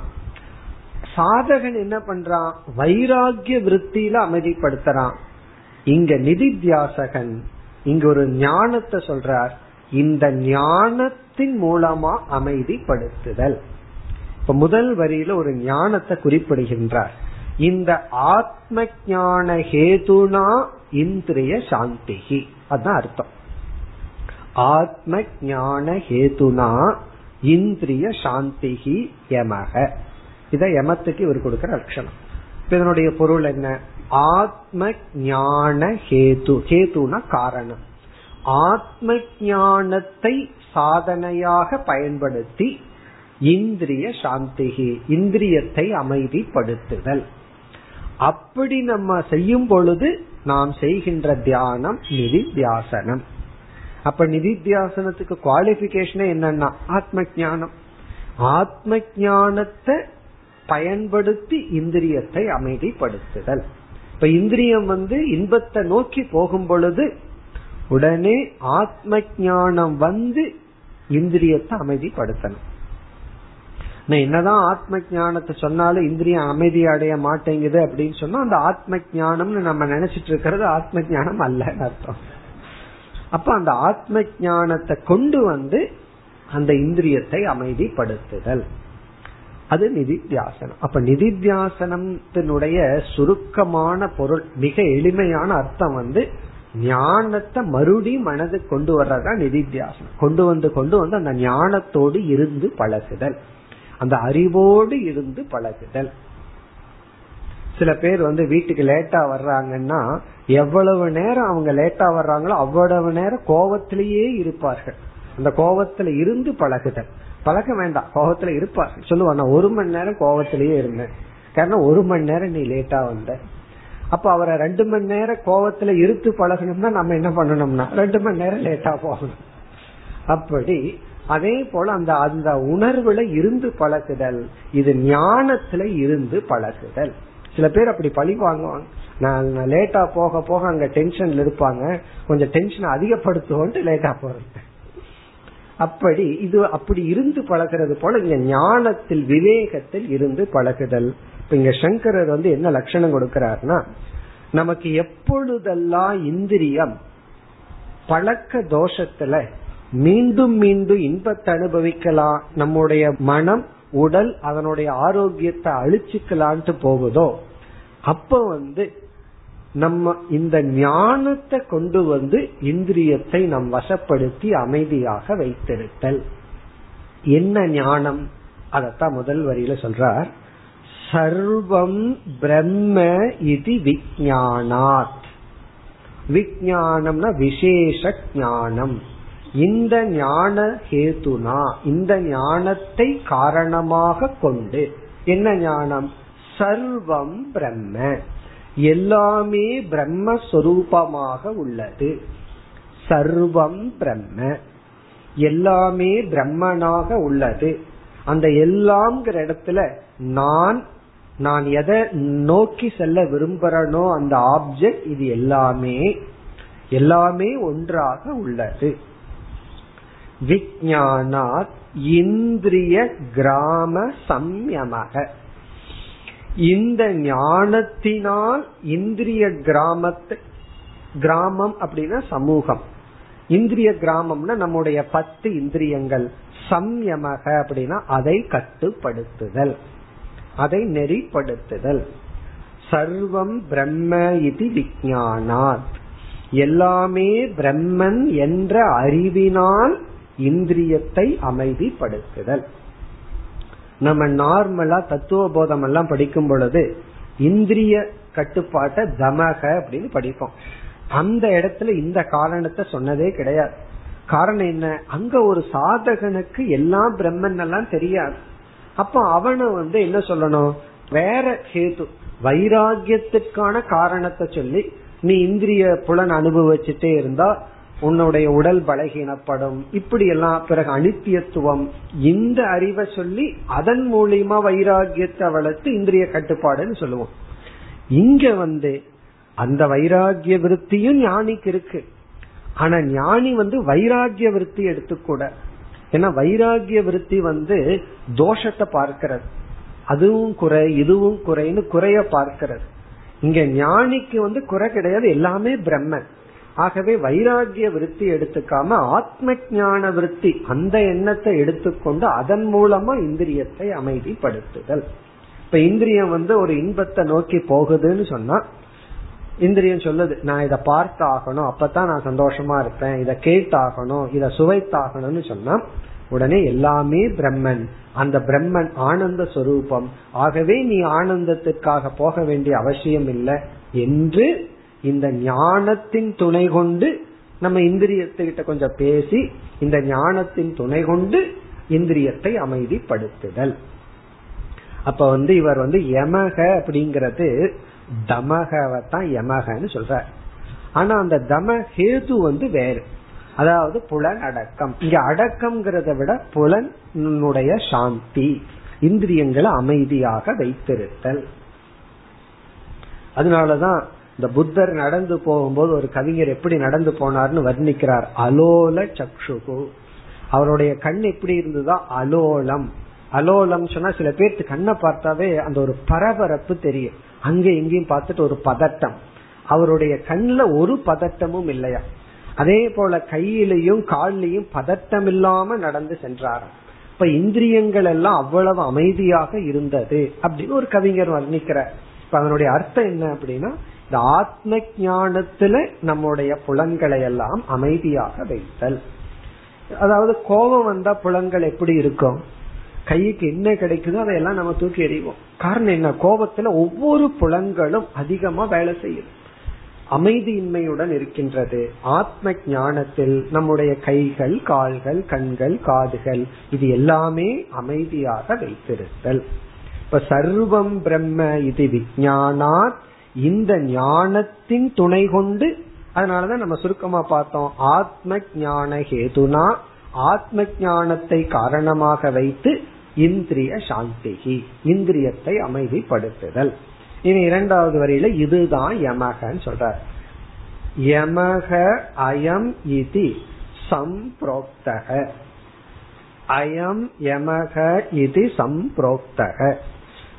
சாதகன் என்ன பண்றான்? வைராகிய விருத்தியில அமைதிப்படுத்துறான். இங்க நிதித்தியாசகன் இங்க ஒரு ஞானத்தை சொல்றார். இந்த ஞானத்தின் மூலமா அமைதிப்படுத்துதல். இப்ப முதல் வரியில ஒரு ஞானத்தை குறிப்பிடுகின்றார். இந்த ஆத்ம ஞான ஹேதுனா இந்திரிய சாந்திகி அதுதான் அர்த்தம். ஆத்ம ஞான ஹேதுனா இந்திரிய சாந்திகி யமக இத யமத்துக்கு இவர் கொடுக்கிற லட்சணம். இதனுடைய பொருள் என்ன? ஆத்ம ஞான ஹேது ஹேதுனா காரணம். ஆத்ம ஞானத்தை சாதனையாக பயன்படுத்தி இந்திரிய சாந்திகி இந்திரியத்தை அமைதிப்படுத்துதல். அப்படி நம்ம செய்யும் பொழுது நாம் செய்கின்ற தியானம் நிதித்தியாசனம். அப்ப நிதித்தியாசனத்துக்கு குவாலிபிகேஷனே என்னன்னா ஆத்ம ஜானம் ஆத்ம ஜானத்தை பயன்படுத்தி இந்திரியத்தை அமைதிப்படுத்துதல். இப்ப இந்திரியம் வந்து இன்பத்தை நோக்கி போகும் பொழுது உடனே ஆத்ம ஞானம் வந்து இந்திரியத்தை அமைதிப்படுத்தணும். என்னதான் ஆத்ம ஞானத்தை சொன்னாலும் இந்திரியம் அமைதி அடைய மாட்டேங்குது அப்படின்னு சொன்னா அந்த ஆத்ம ஞானம்னு நம்ம நினைச்சிட்டு இருக்கிறது ஆத்ம ஞானம் அல்ல அர்த்தம். அப்ப அந்த ஆத்ம ஞானத்தை கொண்டு வந்து அந்த இந்திரியத்தை அமைதிப்படுத்துதல். அது நிதித்தியாசனம். அப்ப நிதித்தியாசனத்தினுடைய சுருக்கமான பொருள் மிக எளிமையான அர்த்தம் வந்து ஞானத்தை மறுபடி மனது கொண்டு வர்றதா நிதித்தியாசனம். கொண்டு வந்து கொண்டு வந்து அந்த ஞானத்தோடு இருந்து பழகுதல். அந்த அறிவோடு இருந்து பழகுதல். சில பேர் வந்து வீட்டுக்கு லேட்டா வர்றாங்கன்னா எவ்வளவு நேரம் அவங்க லேட்டா வர்றாங்களோ அவ்வளவு நேரம் கோபத்திலேயே இருப்பார்கள். அந்த கோபத்துல இருந்து பழகுதல். பழக வேண்டாம் கோபத்துல இருப்பார் சொல்லுவா நான் ஒரு மணி நேரம் கோபத்திலேயே இருந்தேன். காரணம் ஒரு மணி நேரம் நீ லேட்டா வந்த. அப்ப அவரை ரெண்டு மணி நேரம் கோபத்துல இருத்து பழகணும்னா நம்ம என்ன பண்ணணும்னா ரெண்டு மணி நேரம் லேட்டா போகணும். அப்படி அதே போல அந்த அந்த உணர்வுல இருந்து பழகுதல் இது ஞானத்துல இருந்து பழகுதல். சில பேர் அப்படி பழி வாங்குவாங்க. நான் லேட்டா போக போக அங்க டென்ஷன்ல இருப்பாங்க. கொஞ்சம் டென்ஷன் அதிகப்படுத்துவோன்ட்டு லேட்டா போறது. அப்படி இது அப்படி இருந்து பழகிறது போல இங்க ஞானத்தில் விவேகத்தில் இருந்து பழகுதல். இப்ப இங்க சங்கரர் வந்து என்ன லட்சணம் கொடுக்கிறார்னா நமக்கு எப்பொழுதெல்லாம் இந்திரியம் பழக்க தோஷத்துல மீண்டும் மீண்டும் இன்பத்தை அனுபவிக்கலாம். நம்முடைய மனம் உடல் அதனுடைய ஆரோக்கியத்தை அழிச்சுக்கலான்ட்டு போகுதோ அப்ப வந்து நம்ம இந்த ஞானத்தை கொண்டு வந்து இந்திரியத்தை நம் வசப்படுத்தி அமைதியாக வைத்திருத்தல். என்ன ஞானம்? அதத்தான் முதல் வரியில சொல்றார். சர்வம் பிரம்ம இது விஜயானாத் விஜயானம்னா விசேஷ ஞானம். இந்த ஞான ஹேதுனா இந்த ஞானத்தை காரணமாக கொண்டு என்ன ஞானம்? சர்வம் பிரம்ம. எல்லாமே பிரம்மஸ்வரூபமாக உள்ளது. சர்வம் பிரம்ம. எல்லாமே பிரம்மனாக உள்ளது. அந்த எல்லாம்ங்கிற இடத்துல நான் நான் எதை நோக்கி செல்ல விரும்புறனோ அந்த ஆப்ஜெக்ட் இது எல்லாமே எல்லாமே ஒன்றாக உள்ளது. விஜயானாத் இந்திரிய கிராம சம்யமக. இந்த ஞானத்தினால் இந்திரிய கிராமத்தை கிராமம் அப்படின்னா சமூகம். இந்திரிய கிராமம்னா நம்முடைய பத்து இந்திரியங்கள். சம்யமக அப்படின்னா அதை கட்டுப்படுத்துதல். அதை நெறிப்படுத்துதல். சர்வம் பிரம்ம இது விஜயானாத் எல்லாமே பிரம்மன் என்ற அறிவினால் இந்திரியத்தை அமைதிப்படுத்துதல். நம்ம நார்மலா தத்துவ போதம் எல்லாம் படிக்கும் பொழுது இந்திரிய கட்டுப்பாட்டை தமக அப்படின்னு படிப்போம். அந்த இடத்துல இந்த காரணத்தை சொன்னதே கிடையாது. காரணம் என்ன? அங்க ஒரு சாதகனுக்கு எல்லாம் பிரம்மன் எல்லாம் தெரியாது. அப்ப அவனை வந்து என்ன சொல்லணும்? வேற கேது வைராகியத்திற்கான காரணத்தை சொல்லி நீ இந்திரிய புலன் அனுபவிச்சுட்டே இருந்தா உன்னுடைய உடல் பலகீனப்படும். இப்படி எல்லாம் பிறகு அனித்தியத்துவம். இந்த அறிவை சொல்லி அதன் மூலியமா வைராகியத்தை வளர்த்து இந்திரிய கட்டுப்பாடுன்னு சொல்லுவோம். இங்க வந்து அந்த வைராகிய விருத்தியும் ஞானிக்கு இருக்கு. ஆனா ஞானி வந்து வைராகிய விருத்தி எடுத்துக்கூட. ஏன்னா வைராகிய விருத்தி வந்து தோஷத்தை பார்க்கிறது. அதுவும் குறை இதுவும் குறைன்னு குறைய பார்க்கிறது. இங்க ஞானிக்கு வந்து குறை கிடையாது எல்லாமே பிரம்மன். ஆகவே வைராகிய விருத்தி எடுத்துக்காம ஆத்ம ஞான விருத்தி அந்த எண்ணத்தை எடுத்துக்கொண்டு அதன் மூலமா இந்திரியத்தை அமைதிப்படுத்துதல். இப்ப இந்திரியம் வந்து ஒரு இன்பத்தை நோக்கி போகுதுன்னு சொன்னா இந்திரியம் சொல்லுது நான் இதை பார்த்தாகணும் அப்பதான் நான் சந்தோஷமா இருப்பேன் இதை கேட்டாகணும் இதை சுவைத்தாகணும்னு சொன்னா உடனே எல்லாமே பிரம்மன். அந்த பிரம்மன் ஆனந்த சொரூபம். ஆகவே நீ ஆனந்தத்திற்காக போக வேண்டிய அவசியம் இல்லை என்று இந்த ஞானத்தின் துணை கொண்டு நம்ம இந்திரியத்துக்கிட்ட கொஞ்சம் பேசி இந்த ஞானத்தின் துணை கொண்டு இந்திரியத்தை அமைதிப்படுத்துதல். அப்ப வந்து இவர் வந்து யமக அப்படிங்கறது தமகவத்தான் யமகன்னு சொல்ற ஆனா அந்த தம ஹேது வந்து வேறு. அதாவது புலன் அடக்கம். இங்க அடக்கம்ங்கிறத விட புலனுடைய சாந்தி இந்திரியங்களை அமைதியாக வைத்திருத்தல். அதனாலதான் இந்த புத்தர் நடந்து போகும்போது ஒரு கவிஞர் எப்படி நடந்து போனார்னு வர்ணிக்கிறார். அலோல சக்ஷுகு. அவருடைய கண் எப்படி இருந்ததா? அலோலம். அலோலம் சொன்னா சில பேர்த்து கண்ணை பார்த்தாவே அந்த ஒரு பரபரப்பு தெரியும். அங்க எங்கேயும் பார்த்துட்டு ஒரு பதட்டம். அவருடைய கண்ணுல ஒரு பதட்டமும் இல்லையா? அதே போல கையிலையும் காலிலையும் பதட்டம் இல்லாம நடந்து சென்றாராம். இப்ப இந்திரியங்கள் எல்லாம் அவ்வளவு அமைதியாக இருந்தது அப்படின்னு ஒரு கவிஞர் வர்ணிக்கிறார். இப்ப அதனுடைய அர்த்தம் என்ன அப்படின்னா இந்த ஆத்ம ஞானத்துல நம்முடைய புலன்களை எல்லாம் அமைதியாக வைத்தல். அதாவது கோபம் வந்தா புலன்கள் எப்படி இருக்கும்? கைக்கு என்ன கிடைக்குதோ அதையெல்லாம் நம்ம தூக்கி எறிவோம். காரணம் என்ன? கோபத்துல ஒவ்வொரு புலன்களும் அதிகமா வேலை செய்யும். அமைதியின்மையுடன் இருக்கின்றது. ஆத்ம ஞானத்தில் நம்முடைய கைகள் கால்கள் கண்கள் காதுகள் இது எல்லாமே அமைதியாக வைத்திருத்தல். இப்ப சர்வம் பிரம்ம இது விஜயானாத் இந்த ஞானத்தின் துணை கொண்டு அதனாலதான் நம்ம சுருக்கமா பார்த்தோம். ஆத்ம ஞான ஹேதுனா ஆத்ம ஞானத்தை காரணமாக வைத்து இந்திரிய சாந்திகி இந்திரியத்தை அமைதிப்படுத்துதல். இனி இரண்டாவது வரியில இதுதான் யமகன்னு சொல்றார். யமக அயம் இது சம்பிரோக்தக. அயம் யமக இது சம்பிரோக்தக.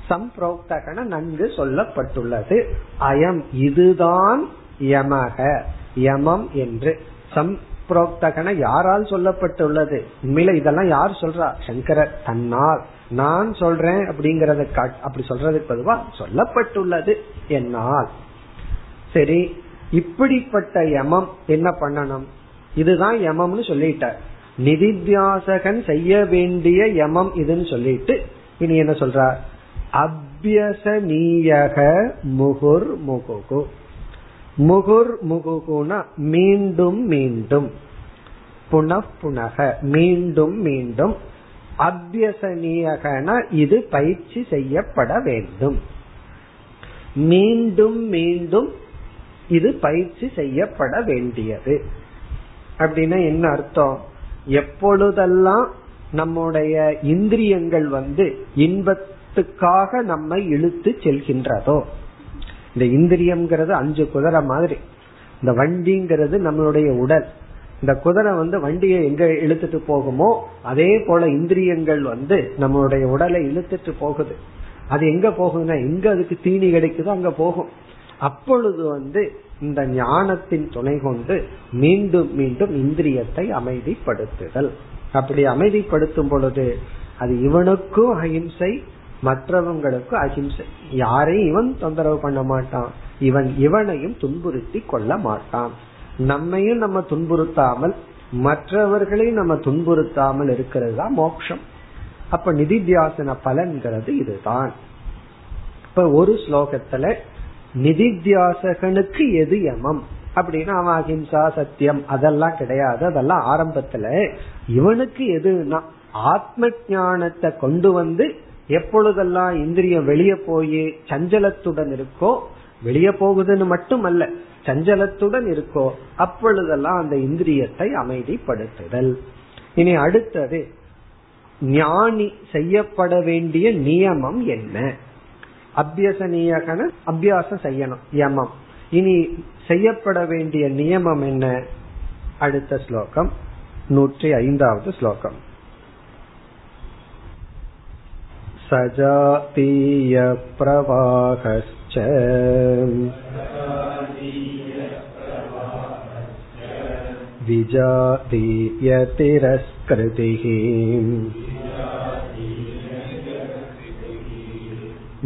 சம்பிரோக்தகன நன்கு சொல்லப்பட்டுள்ளது. அயம் இதுதான் யமக. யமம் என்று. சம்பிரோக்தகன யாரால் சொல்லப்பட்டுள்ளது? உண்மையில இதெல்லாம் யார் சொல்றா? சங்கரர். தன்னால். நான் சொல்றேன் அப்படிங்கறத அப்படி சொல்றதுக்கு பொதுவா சொல்லப்பட்டுள்ளது என்னால். சரி இப்படிப்பட்ட யமம் என்ன பண்ணணும்? இதுதான் யமம்னு சொல்லிட்டார். நிதித்தியாசகன் செய்ய வேண்டிய யமம் இதுன்னு சொல்லிட்டு இனி என்ன சொல்றார்? அபியசனீயக முகுர் முகுகு. முகுர் முகுகுனா மீண்டும் மீண்டும். புனப்புனக மீண்டும் மீண்டும். அபியசனியகன இது பயிற்சி செய்யப்பட வேண்டும். மீண்டும் மீண்டும் இது பயிற்சி செய்யப்பட வேண்டியது. அப்படின்னா என்ன அர்த்தம்? எப்பொழுதெல்லாம் நம்முடைய இந்திரியங்கள் வந்து இன்பத்துக்காக நம்மை இழுத்து செல்கின்றதோ. இந்த இந்திரியம்ங்கிறது அஞ்சு குதிரை மாதிரி. இந்த வண்டிங்கிறது நம்மளுடைய உடல். இந்த குதிரை வந்து வண்டியை எங்க இழுத்துட்டு போகுமோ அதே போல இந்திரியங்கள் வந்து நம்மளுடைய உடலை இழுத்துட்டு போகுது. அது எங்க போகுதுன்னா எங்க அதுக்கு தீனி கிடைக்குதோ அங்க போகும். அப்பொழுது வந்து இந்த ஞானத்தின் துணை கொண்டு மீண்டும் மீண்டும் இந்திரியத்தை அமைதிப்படுத்துதல். அப்படி அமைதிப்படுத்தும் பொழுது அது இவனுக்கும் அஹிம்சை மற்றவங்களுக்கும் அஹிம்சை யாரையும் இவன் தொந்தரவு பண்ண மாட்டான். இவன் இவனையும் துன்புறுத்தி கொள்ள மாட்டான். நம்மையும் நம்ம துன்புறுத்தாமல் மற்றவர்களையும் நம்ம துன்புறுத்தாமல் இருக்கிறது தான் மோட்சம் அப்ப நிதித்தியாசன பலன்கிறது இதுதான். இப்ப ஒரு ஸ்லோகத்துல நிதித்தியாசகனுக்கு எது யமம்? அப்படின்னா அவன் அஹிம்சா சத்தியம் அதெல்லாம் கிடையாது. அதெல்லாம் ஆரம்பத்துல இவனுக்கு எதுனா ஆத்ம ஞானத்தை கொண்டு வந்து எப்பொழுதெல்லாம் இந்திரியம் வெளியே போய் சஞ்சலத்துடன் இருக்கோ வெளியே போகுதுன்னு மட்டும் அல்ல சஞ்சலத்துடன் இருக்கோ அப்பொழுதெல்லாம் அந்த இந்திரியத்தை அமைதிப்படுத்துதல். இனி அடுத்தது ஞானி செய்யப்பட வேண்டிய நியமம் என்ன? அபியசனியகன அபியாசம் செய்யணும் யமம். இனி செய்யப்பட வேண்டிய நியமம் என்ன? அடுத்த ஸ்லோகம் நூற்றி ஐந்தாவது ஸ்லோகம். सजातीयप्रवाहश्च विजातीयतिरस्कृतिः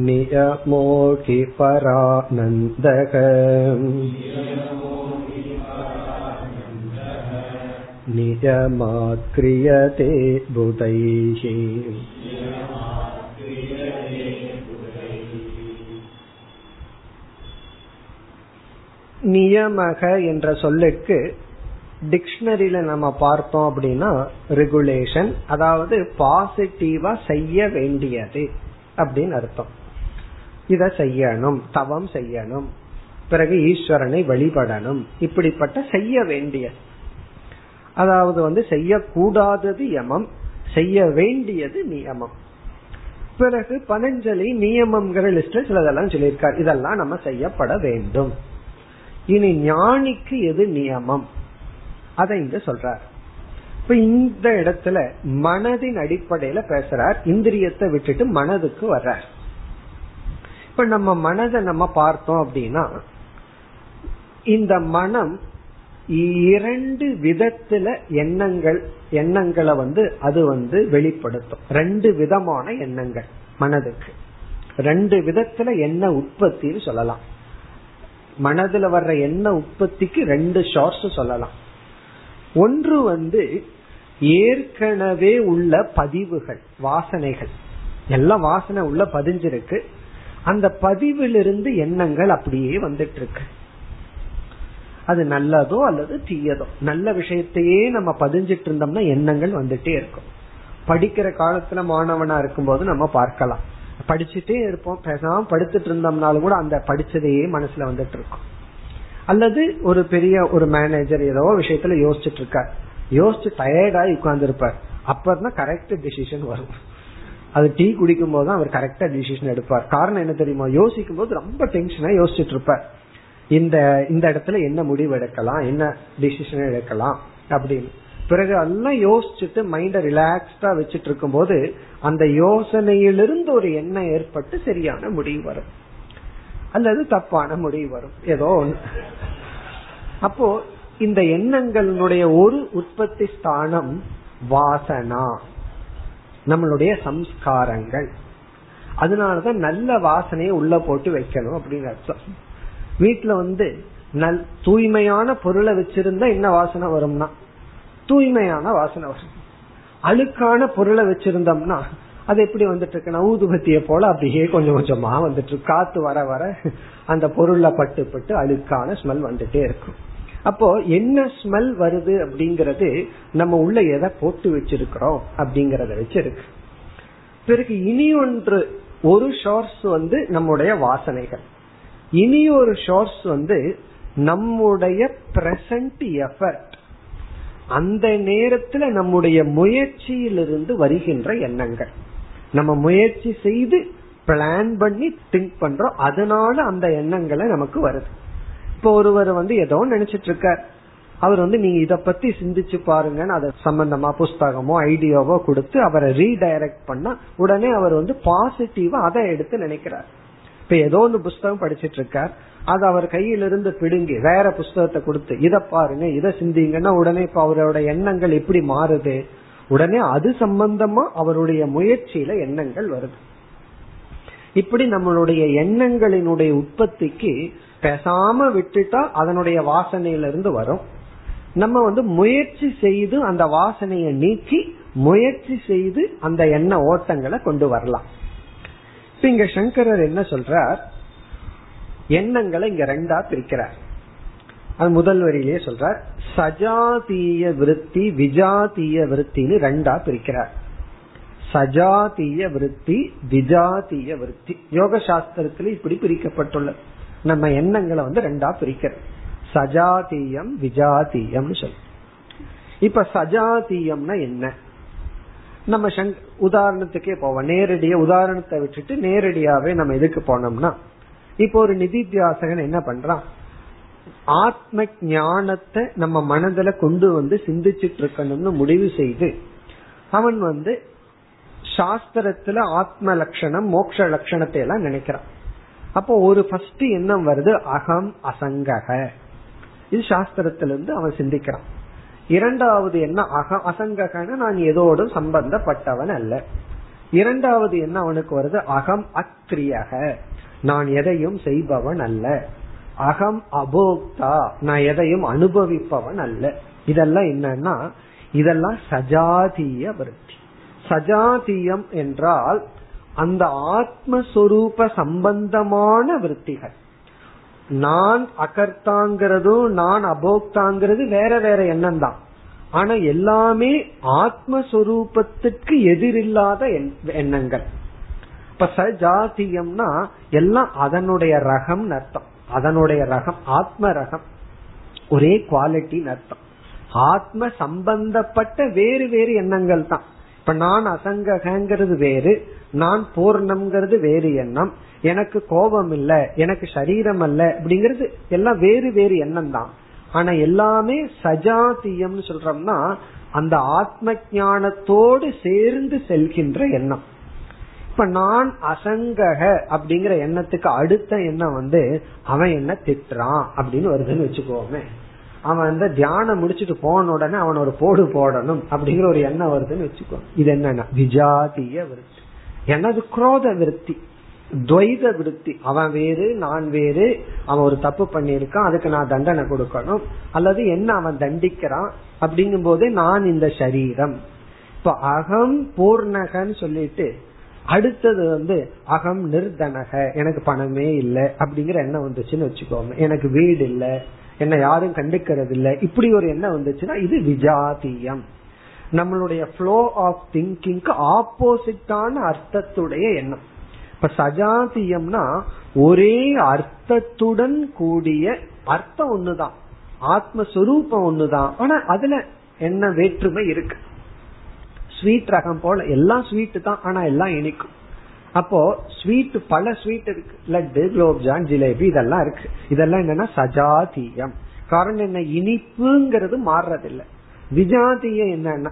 नियमोऽखि परानन्दः नियमात् क्रियते बुधैः நியமக என்ற சொல்லுக்கு டிக்ஷனரியில நம்ம பார்த்தோம் அப்படின்னா ரெகுலேஷன் அதாவது பாசிட்டிவா செய்ய வேண்டியது அப்படின்னு அர்த்தம். இத செய்யணும் தவம் செய்யணும் பிறகு ஈஸ்வரனை வழிபடணும் இப்படிப்பட்ட செய்ய வேண்டிய. அதாவது வந்து செய்யக்கூடாதது யமம் செய்ய வேண்டியது நியமம். பிறகு பனஞ்சலி நியமம்ங்கிற லிஸ்ட்ல சிலதெல்லாம் சொல்லியிருக்கார். இதெல்லாம் நம்ம செய்யப்பட வேண்டும். இனி ஞானிக்கு எது நியமம்? அதை இங்க சொல்றார். இப்ப இந்த இடத்துல மனதின் அடிப்படையில பேசுறார். இந்திரியத்தை விட்டுட்டு மனதுக்கு வர்றார். இப்ப நம்ம மனதை நம்ம பார்த்தோம் அப்படின்னா இந்த மனம் இரண்டு விதத்துல எண்ணங்கள் எண்ணங்களை வந்து அது வந்து வெளிப்படுத்தும். ரெண்டு விதமான எண்ணங்கள் மனதுக்கு. ரெண்டு விதத்துல எண்ண உற்பத்தின்னு சொல்லலாம். மனதுல வர்ற எண்ண உற்பத்திக்கு ரெண்டு ஷார்ட்ஸ் சொல்லலாம். ஒன்று வந்து ஏற்கனவே உள்ள பதிவுகள் வாசனைகள். எல்லாம் வாசனை உள்ள பதிஞ்சிருக்கு. அந்த பதிவிலிருந்து எண்ணங்கள் அப்படியே வந்துட்டு இருக்கு அது நல்லதோ அல்லது தீயதோ. நல்ல விஷயத்தையே நம்ம பதிஞ்சிட்டு இருந்தோம்னா எண்ணங்கள் வந்துட்டே இருக்கும். படிக்கிற காலத்துல மாணவனா இருக்கும்போது நம்ம பார்க்கலாம். படிச்சுட்டே இருப்போம். பேசாம படுத்துட்டு இருந்தோம்னாலும் கூட அந்த படிச்சதையே மனசுல வந்துட்டு இருக்கும். அல்லது ஒரு பெரிய ஒரு மேனேஜர் ஏதோ விஷயத்துல யோசிச்சுட்டு இருக்கார். யோசிச்சு டயர்டாகி உட்கார்ந்து இருப்பார் அப்பதான் கரெக்ட் டிசிஷன் வரும். அது டீ குடிக்கும் போது அவர் கரெக்டா டிசிஷன் எடுப்பார். காரணம் என்ன தெரியுமா? யோசிக்கும் போது ரொம்ப டென்ஷனா யோசிச்சுட்டு இருப்பார். இந்த இந்த இடத்துல என்ன முடிவு எடுக்கலாம்? என்ன டிசிஷன் எடுக்கலாம்? அப்படின்னு. பிறகு எல்லாம் யோசிச்சுட்டு மைண்ட ரிலாக்ஸ்டா வச்சுட்டு இருக்கும் போது அந்த யோசனையிலிருந்து ஒரு எண்ணம் ஏற்பட்டு சரியான முடிவு வரும். அல்லது தப்பான முடிவு வரும். ஏதோ ஒன்று அப்போ இந்த எண்ணங்களுடைய ஒரு உற்பத்தி ஸ்தானம் வாசனா. நம்மளுடைய சம்ஸ்காரங்கள். அதனாலதான் நல்ல வாசனையை உள்ள போட்டு வைக்கணும் அப்படின்னு அர்த்தம். வீட்டுல வந்து நல் தூய்மையான பொருளை வச்சிருந்தா என்ன வாசனை வரும்னா தூய்மையான வாசனை வரும். அழுக்கான பொருளை வச்சிருந்தோம்னா அது எப்படி வந்துட்டு இருக்கு? ஊதுபத்திய போல அப்படியே கொஞ்சம் கொஞ்சமா வந்துட்டு காத்து வர வர அந்த பொருள்ல பட்டு பட்டு அழுக்கான ஸ்மெல் வந்துட்டே இருக்கும். அப்போ என்ன ஸ்மெல் வருது அப்படிங்கறது நம்ம உள்ள எதை போட்டு வச்சிருக்கிறோம் அப்படிங்கறத வச்சிருக்கு. பிறகு இனி ஒன்று ஒரு ஷோர்ஸ் வந்து நம்முடைய வாசனைகள். இனி ஒரு ஷோர்ஸ் வந்து நம்முடைய பிரசன்ட் எஃபர்ட் அந்த நேரத்துல நம்முடைய முயற்சியிலிருந்து வருகின்ற எண்ணங்கள். நம்ம முயற்சி செய்து பிளான் பண்ணி திங்க் பண்றோம். அதனால அந்த எண்ணங்களை நமக்கு வருது. இப்போ ஒருவர் வந்து ஏதோ நினைச்சிட்டு இருக்கார். அவர் வந்து நீங்க இத பத்தி சிந்திச்சு பாருங்கன்னு அதை சம்பந்தமா புஸ்தகமோ ஐடியாவோ கொடுத்து அவரை ரீடைரக்ட் பண்ணா உடனே அவர் வந்து பாசிட்டிவா அதை எடுத்து நினைக்கிறார். இப்ப ஏதோ ஒன்று புஸ்தகம் படிச்சிட்டு இருக்கார். அது அவர் கையிலிருந்து பிடுங்கி வேற புஸ்தகத்தை கொடுத்து இத பாருங்க இத சிந்திங்கன்னா உடனே இப்ப அவரோட எண்ணங்கள் எப்படி மாறுது. உடனே அது சம்பந்தமா அவருடைய முயற்சியில எண்ணங்கள் வருது. இப்படி நம்மளுடைய எண்ணங்களினுடைய உற்பத்திக்கு பேசாம விட்டுட்டா அதனுடைய வாசனையிலிருந்து வரும். நம்ம வந்து முயற்சி செய்து அந்த வாசனையை நீக்கி முயற்சி செய்து அந்த எண்ண ஓட்டங்களை கொண்டு வரலாம். இப்ப இங்க சங்கரர் என்ன சொல்றார்? எண்ணங்களை இங்க ரெண்டா பிரிக்கிறார். அது முதல் வரியிலேயே சொல்றார். சஜாதீய விருத்தி விஜாதீய விருத்தின்னு ரெண்டா பிரிக்கிறார். சஜாதீய விருத்தி விஜாதீய விருத்தி. யோக சாஸ்திரத்துல இப்படி பிரிக்கப்பட்டுள்ளது. நம்ம எண்ணங்களை வந்து ரெண்டா பிரிக்கிறோம். சஜாதீயம் விஜாதீயம் சொல் இப்ப சஜாதீயம்னா என்ன? நம்ம உதாரணத்துக்கே போவோம். நேரடியா உதாரணத்தை விட்டுட்டு நேரடியாவே நம்ம எதுக்கு போனோம்னா இப்போ ஒரு நிதித்தியாசகன் என்ன பண்றான்? ஆத்ம ஞானத்தை நம்ம மனதில கொண்டு வந்து சிந்திச்சுட்டு இருக்கணும்னு முடிவு செய்து அவன் வந்து சாஸ்திரத்துல ஆத்ம லட்சணம் மோக்ஷ லட்சணத்தை எல்லாம் நினைக்கிறான். அப்போ ஒரு ஃபர்ஸ்ட் எண்ணம் வருது அகம் அசங்கக. இது சாஸ்திரத்திலிருந்து அவன் சிந்திக்கிறான். இரண்டாவது என்ன அக அசங்ககன நான் ஏதோடு சம்பந்தப்பட்டவன் அல்ல. இரண்டாவது என்ன அவனுக்கு வருது அகம் அக்ரியக. நான் எதையும் செய்பவன் அல்ல. அகம் அபோக்தா நான் எதையும் அனுபவிப்பவன் அல்ல. இதெல்லாம் என்னன்னா இதெல்லாம் சஜாதீய விருத்தி. சஜாதீயம் என்றால் அந்த ஆத்மஸ்வரூப சம்பந்தமான விற்த்திகள் நான் அகர்த்தாங்கிறதும் நான் அபோக்தாங்கிறது வேற வேற எண்ணம் தான் ஆனா எல்லாமே ஆத்மஸ்வரூபத்துக்கு எதிரில்லாத எண்ணங்கள். இப்ப சஜாத்தியம்னா எல்லாம் அதனுடைய ரகம் அர்த்தம். அதனுடைய ரகம் ஆத்ம ரகம். ஒரே குவாலிட்டி அர்த்தம். ஆத்ம சம்பந்தப்பட்ட வேறு வேறு எண்ணங்கள் தான். இப்ப நான் அசங்ககங்கிறது வேறு நான் பூர்ணம்ங்கிறது வேறு எண்ணம். எனக்கு கோபம் இல்ல எனக்கு சரீரம் அல்ல அப்படிங்கிறது எல்லாம் வேறு வேறு எண்ணம் தான். ஆனா எல்லாமே சஜாத்தியம் சொல்றோம்னா அந்த ஆத்ம ஞானத்தோடு சேர்ந்து செல்கின்ற எண்ணம். இப்ப நான் அசங்கக அப்படிங்கிற எண்ணத்துக்கு அடுத்த எண்ணம் வந்து அவன் என்ன திட்டுறான் அப்படின்னு வருதுன்னு வச்சுக்கோமே. அவன் வந்து தியானம் முடிச்சுட்டு போன உடனே அவன் ஒரு போடு போடணும் அப்படிங்கிற ஒரு எண்ணம் வருதுன்னு வச்சுக்கோ. இது என்னன்னா விஜாதிய விருத்தி. எனது குரோத விருத்தி துவைத விருத்தி. அவன் வேறு நான் வேறு அவன் ஒரு தப்பு பண்ணியிருக்கான் அதுக்கு நான் தண்டனை கொடுக்கணும். அல்லது என்ன அவன் தண்டிக்கிறான் அப்படிங்கும் போதே நான் இந்த சரீரம். இப்ப அகம் பூர்ணகன்னு சொல்லிட்டு அடுத்தது வந்து அகம் நிர்தனக எனக்கு பணமே இல்லை அப்படிங்கிற எண்ணம் வந்துச்சுன்னு வச்சுக்கோங்க. எனக்கு வீடு இல்லை என்ன யாரும் கண்டுக்கிறது இல்லை இப்படி ஒரு எண்ணம் வந்துச்சுன்னா இது விஜாதியம். நம்மளுடைய ஃப்ளோ ஆஃப் திங்கிங்க்கு ஆப்போசிட்டான அர்த்தத்துடைய எண்ணம். இப்ப சஜாதியம்னா ஒரே அர்த்தத்துடன் கூடிய அர்த்தம் ஒண்ணுதான். ஆத்மஸ்வரூபம் ஒண்ணுதான். ஆனா அதுல என்ன வேற்றுமை இருக்கு? ஸ்வீட் ரகம் போல எல்லாம் ஸ்வீட் தான் ஆனா எல்லாம் இனிக்கும். அப்போ ஸ்வீட் பல ஸ்வீட் இருக்கு. லட்டு குலோப்ஜான் ஜிலேபி இதெல்லாம் இருக்கு. இதெல்லாம் என்னன்னா சஜாதீயம். காரணம் என்ன? இனிப்புங்கிறது மாறுறதில்லை. விஜாத்தியம் என்னன்னா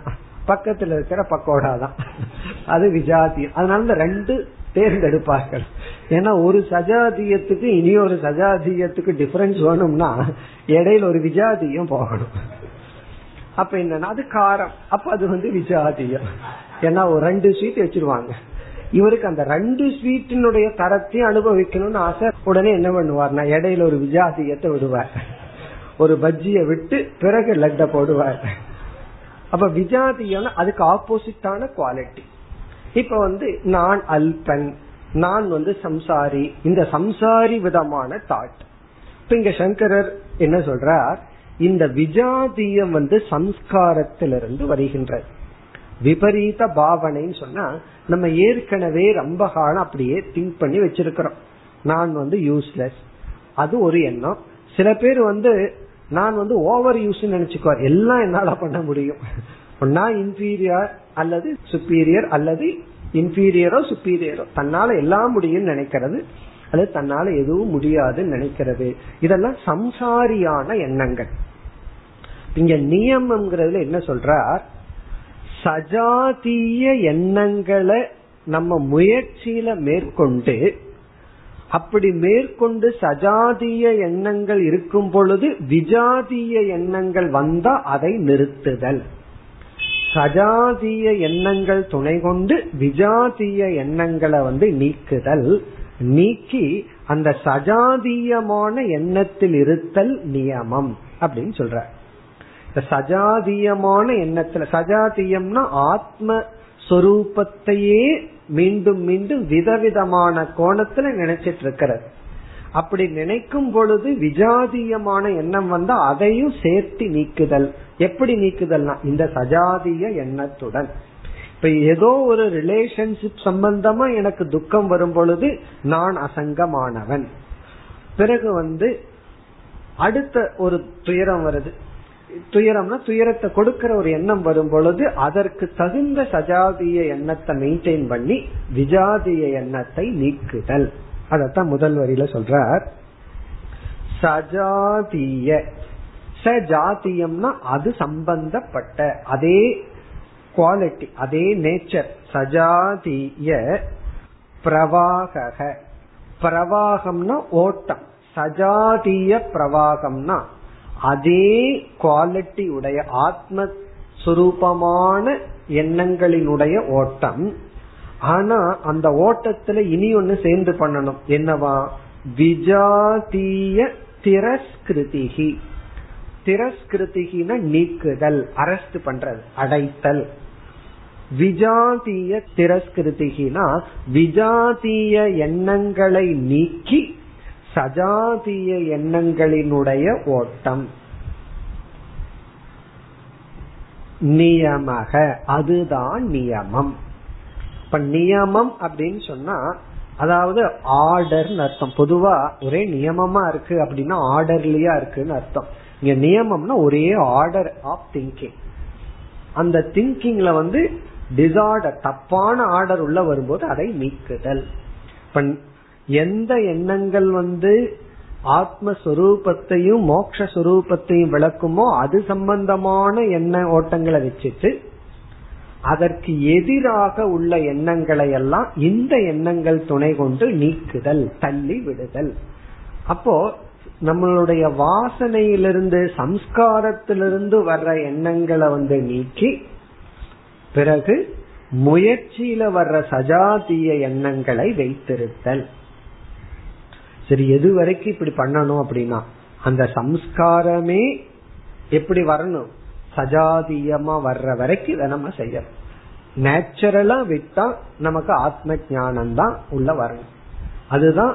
பக்கத்துல இருக்கிற பக்கோடா தான். அது விஜாத்தியம் அதனால இந்த ரெண்டு தேர்ந்தெடுப்பார்கள் ஏன்னா ஒரு சஜாதியத்துக்கு இனி ஒரு சஜாதியத்துக்கு டிஃபரன்ஸ் வேணும்னா இடையில ஒரு விஜாதியம் போகணும். அப்ப என்னன்னா அது காரம். அப்ப அது வந்து விஜாதியம். ஏன்னா ஒரு ரெண்டு ஸ்வீட் வச்சிருவாங்க. இவருக்கு அந்த ரெண்டு ஸ்வீட்டினுடைய தரத்தையும் அனுபவிக்கணும்னு ஆசை. உடனே என்ன பண்ணுவார்னா இடையில ஒரு விஜாதியத்தை விடுவார். ஒரு பஜ்ஜிய விட்டு பிறகு லட்ட போடுவார். அப்ப விஜாதியம் அதுக்கு ஆப்போசிட்டான குவாலிட்டி இப்ப வந்து நான் அல்பன் நான் வந்து சம்சாரி. இந்த சம்சாரி விதமான தாட் இப்ப இங்க சங்கரர் என்ன சொல்றார்? இந்த விஜாதியம் வந்து சம்ஸ்காரத்திலிருந்து வருகின்றது விபரீத பாவனைன்னு சொன்னா நம்ம ஏற்கனவே ரொம்ப காலம் அப்படியே திங்க் பண்ணி வச்சிருக்கிறோம். நான் வந்து யூஸ்லெஸ் அது ஒரு எண்ணம். சில பேர் வந்து நான் வந்து ஓவர் யூஸ் நினைச்சுக்குவார் எல்லாம் என்னால பண்ண முடியும். நான் இன்பீரியர் அல்லது சுப்பீரியர் அல்லது இன்பீரியரோ சுப்பீரியரோ தன்னால எல்லாம் முடியும்னு நினைக்கிறது. அல்லது தன்னால எதுவும் முடியாதுன்னு நினைக்கிறது. இதெல்லாம் சம்சாரியான எண்ணங்கள். இங்க நியமம்ங்கிறதுல என்ன சொல்றார்? சஜாதிய எண்ணங்களை நம்ம முயற்சியில மேற்கொண்டு அப்படி மேற்கொண்டு சஜாதிய எண்ணங்கள் இருக்கும் பொழுது விஜாதிய எண்ணங்கள் வந்தா அதை நிறுத்துதல். சஜாதிய எண்ணங்கள் துணை கொண்டு விஜாதிய எண்ணங்களை வந்து நீக்குதல். நீக்கி அந்த சஜாதீயமான எண்ணத்தில் இருத்தல் நியமம் அப்படின்னு சொல்ற. சஜாதீயமான எண்ணத்துல சஜாதீயம்னா ஆத்ம சொரூபத்தையே மீண்டும் மீண்டும் விதவிதமான கோணத்துல நினைச்சிட்டு இருக்கிறது. அப்படி நினைக்கும் பொழுது விஜாதியமான எண்ணம் வந்தா அதையும் சேர்த்து நீக்குதல். எப்படி நீக்குதல்னா இந்த சஜாதிய எண்ணத்துடன். இப்ப ஏதோ ஒரு ரிலேஷன்ஷிப் சம்பந்தமா எனக்கு துக்கம் வரும் பொழுது நான் அசங்கமானவன். பிறகு வந்து அடுத்த ஒரு துயரம் வருது. துயரம்னா துயரத்தை கொடுக்கிற ஒரு எண்ணம் வரும் பொழுது அதற்கு தகுந்த சஜாதிய எண்ணத்தை மெயின்டைன் பண்ணி விஜாதிய எண்ணத்தை நீக்குதல். அதத்தான் முதல் வரியில சொல்றார். சஜாதிய. சஜாத்தியம்னா அது சம்பந்தப்பட்ட அதே குவாலிட்டி அதே நேச்சர் சஜாதிய பிரவாக பிரவாகம்னா ஓட்டம். சஜாதிய பிரவாகம்னா அதே குவாலிட்டி உடைய ஆத்ம சுரூபமான எண்ணங்களினுடைய ஓட்டம். ஆனா அந்த ஓட்டத்துல இனி ஒன்னு சேர்ந்து பண்ணணும். என்னவா? விஜாதீய திரஸ்கிருதிகி திரஸ்கிருதிகின நீக்குதல் அரெஸ்ட் பண்றது அடைத்தல். விஜாதீய திரஸ்கிருதிகினா விஜாதீய எண்ணங்களை நீக்கி சஜாதீய எண்ணங்களினுடைய ஓட்டம். நியமக. அதுதான் நியமம். இப்ப நியமம் அப்படின்னு சொன்னா அதாவது ஆர்டர் அர்த்தம். பொதுவா ஒரே நியமமா இருக்கு அப்படின்னா ஆர்டர்லியா இருக்குன்னு அர்த்தம். இங்க நியமம்னா ஒரே ஆர்டர் ஆஃப் திங்கிங் அந்த திங்கிங்ல வந்து டிசார்டர் தப்பான ஆர்டர் உள்ள வரும்போது அதை நீக்குதல். எந்த எண்ணங்கள் வந்து ஆத்மஸ்வரூபத்தையும் மோக்ஷரூபத்தையும் விளக்குமோ அது சம்பந்தமான எண்ண ஓட்டங்களை வச்சுட்டு அதற்கு எதிராக உள்ள எண்ணங்களை எல்லாம் இந்த எண்ணங்கள் துணை கொண்டு நீக்குதல் தள்ளி விடுதல். அப்போ நம்மளுடைய வாசனையிலிருந்து சம்ஸ்காரத்திலிருந்து வர்ற எண்ணங்களை வந்து நீக்கி பிறகு முயற்சியில வர்ற சஜாத்திய எண்ணங்களை வைத்திருத்தல். சரி எது வரைக்கும் இப்படி பண்ணணும் அப்படின்னா அந்த சம்ஸ்காரமே எப்படி வரணும்? சஜாதியமா வர்ற வரைக்கும் இதை நம்ம செய்யணும். நேச்சுரலா விட்டா நமக்கு ஆத்ம ஞானம் தான் உள்ள வரணும். அதுதான்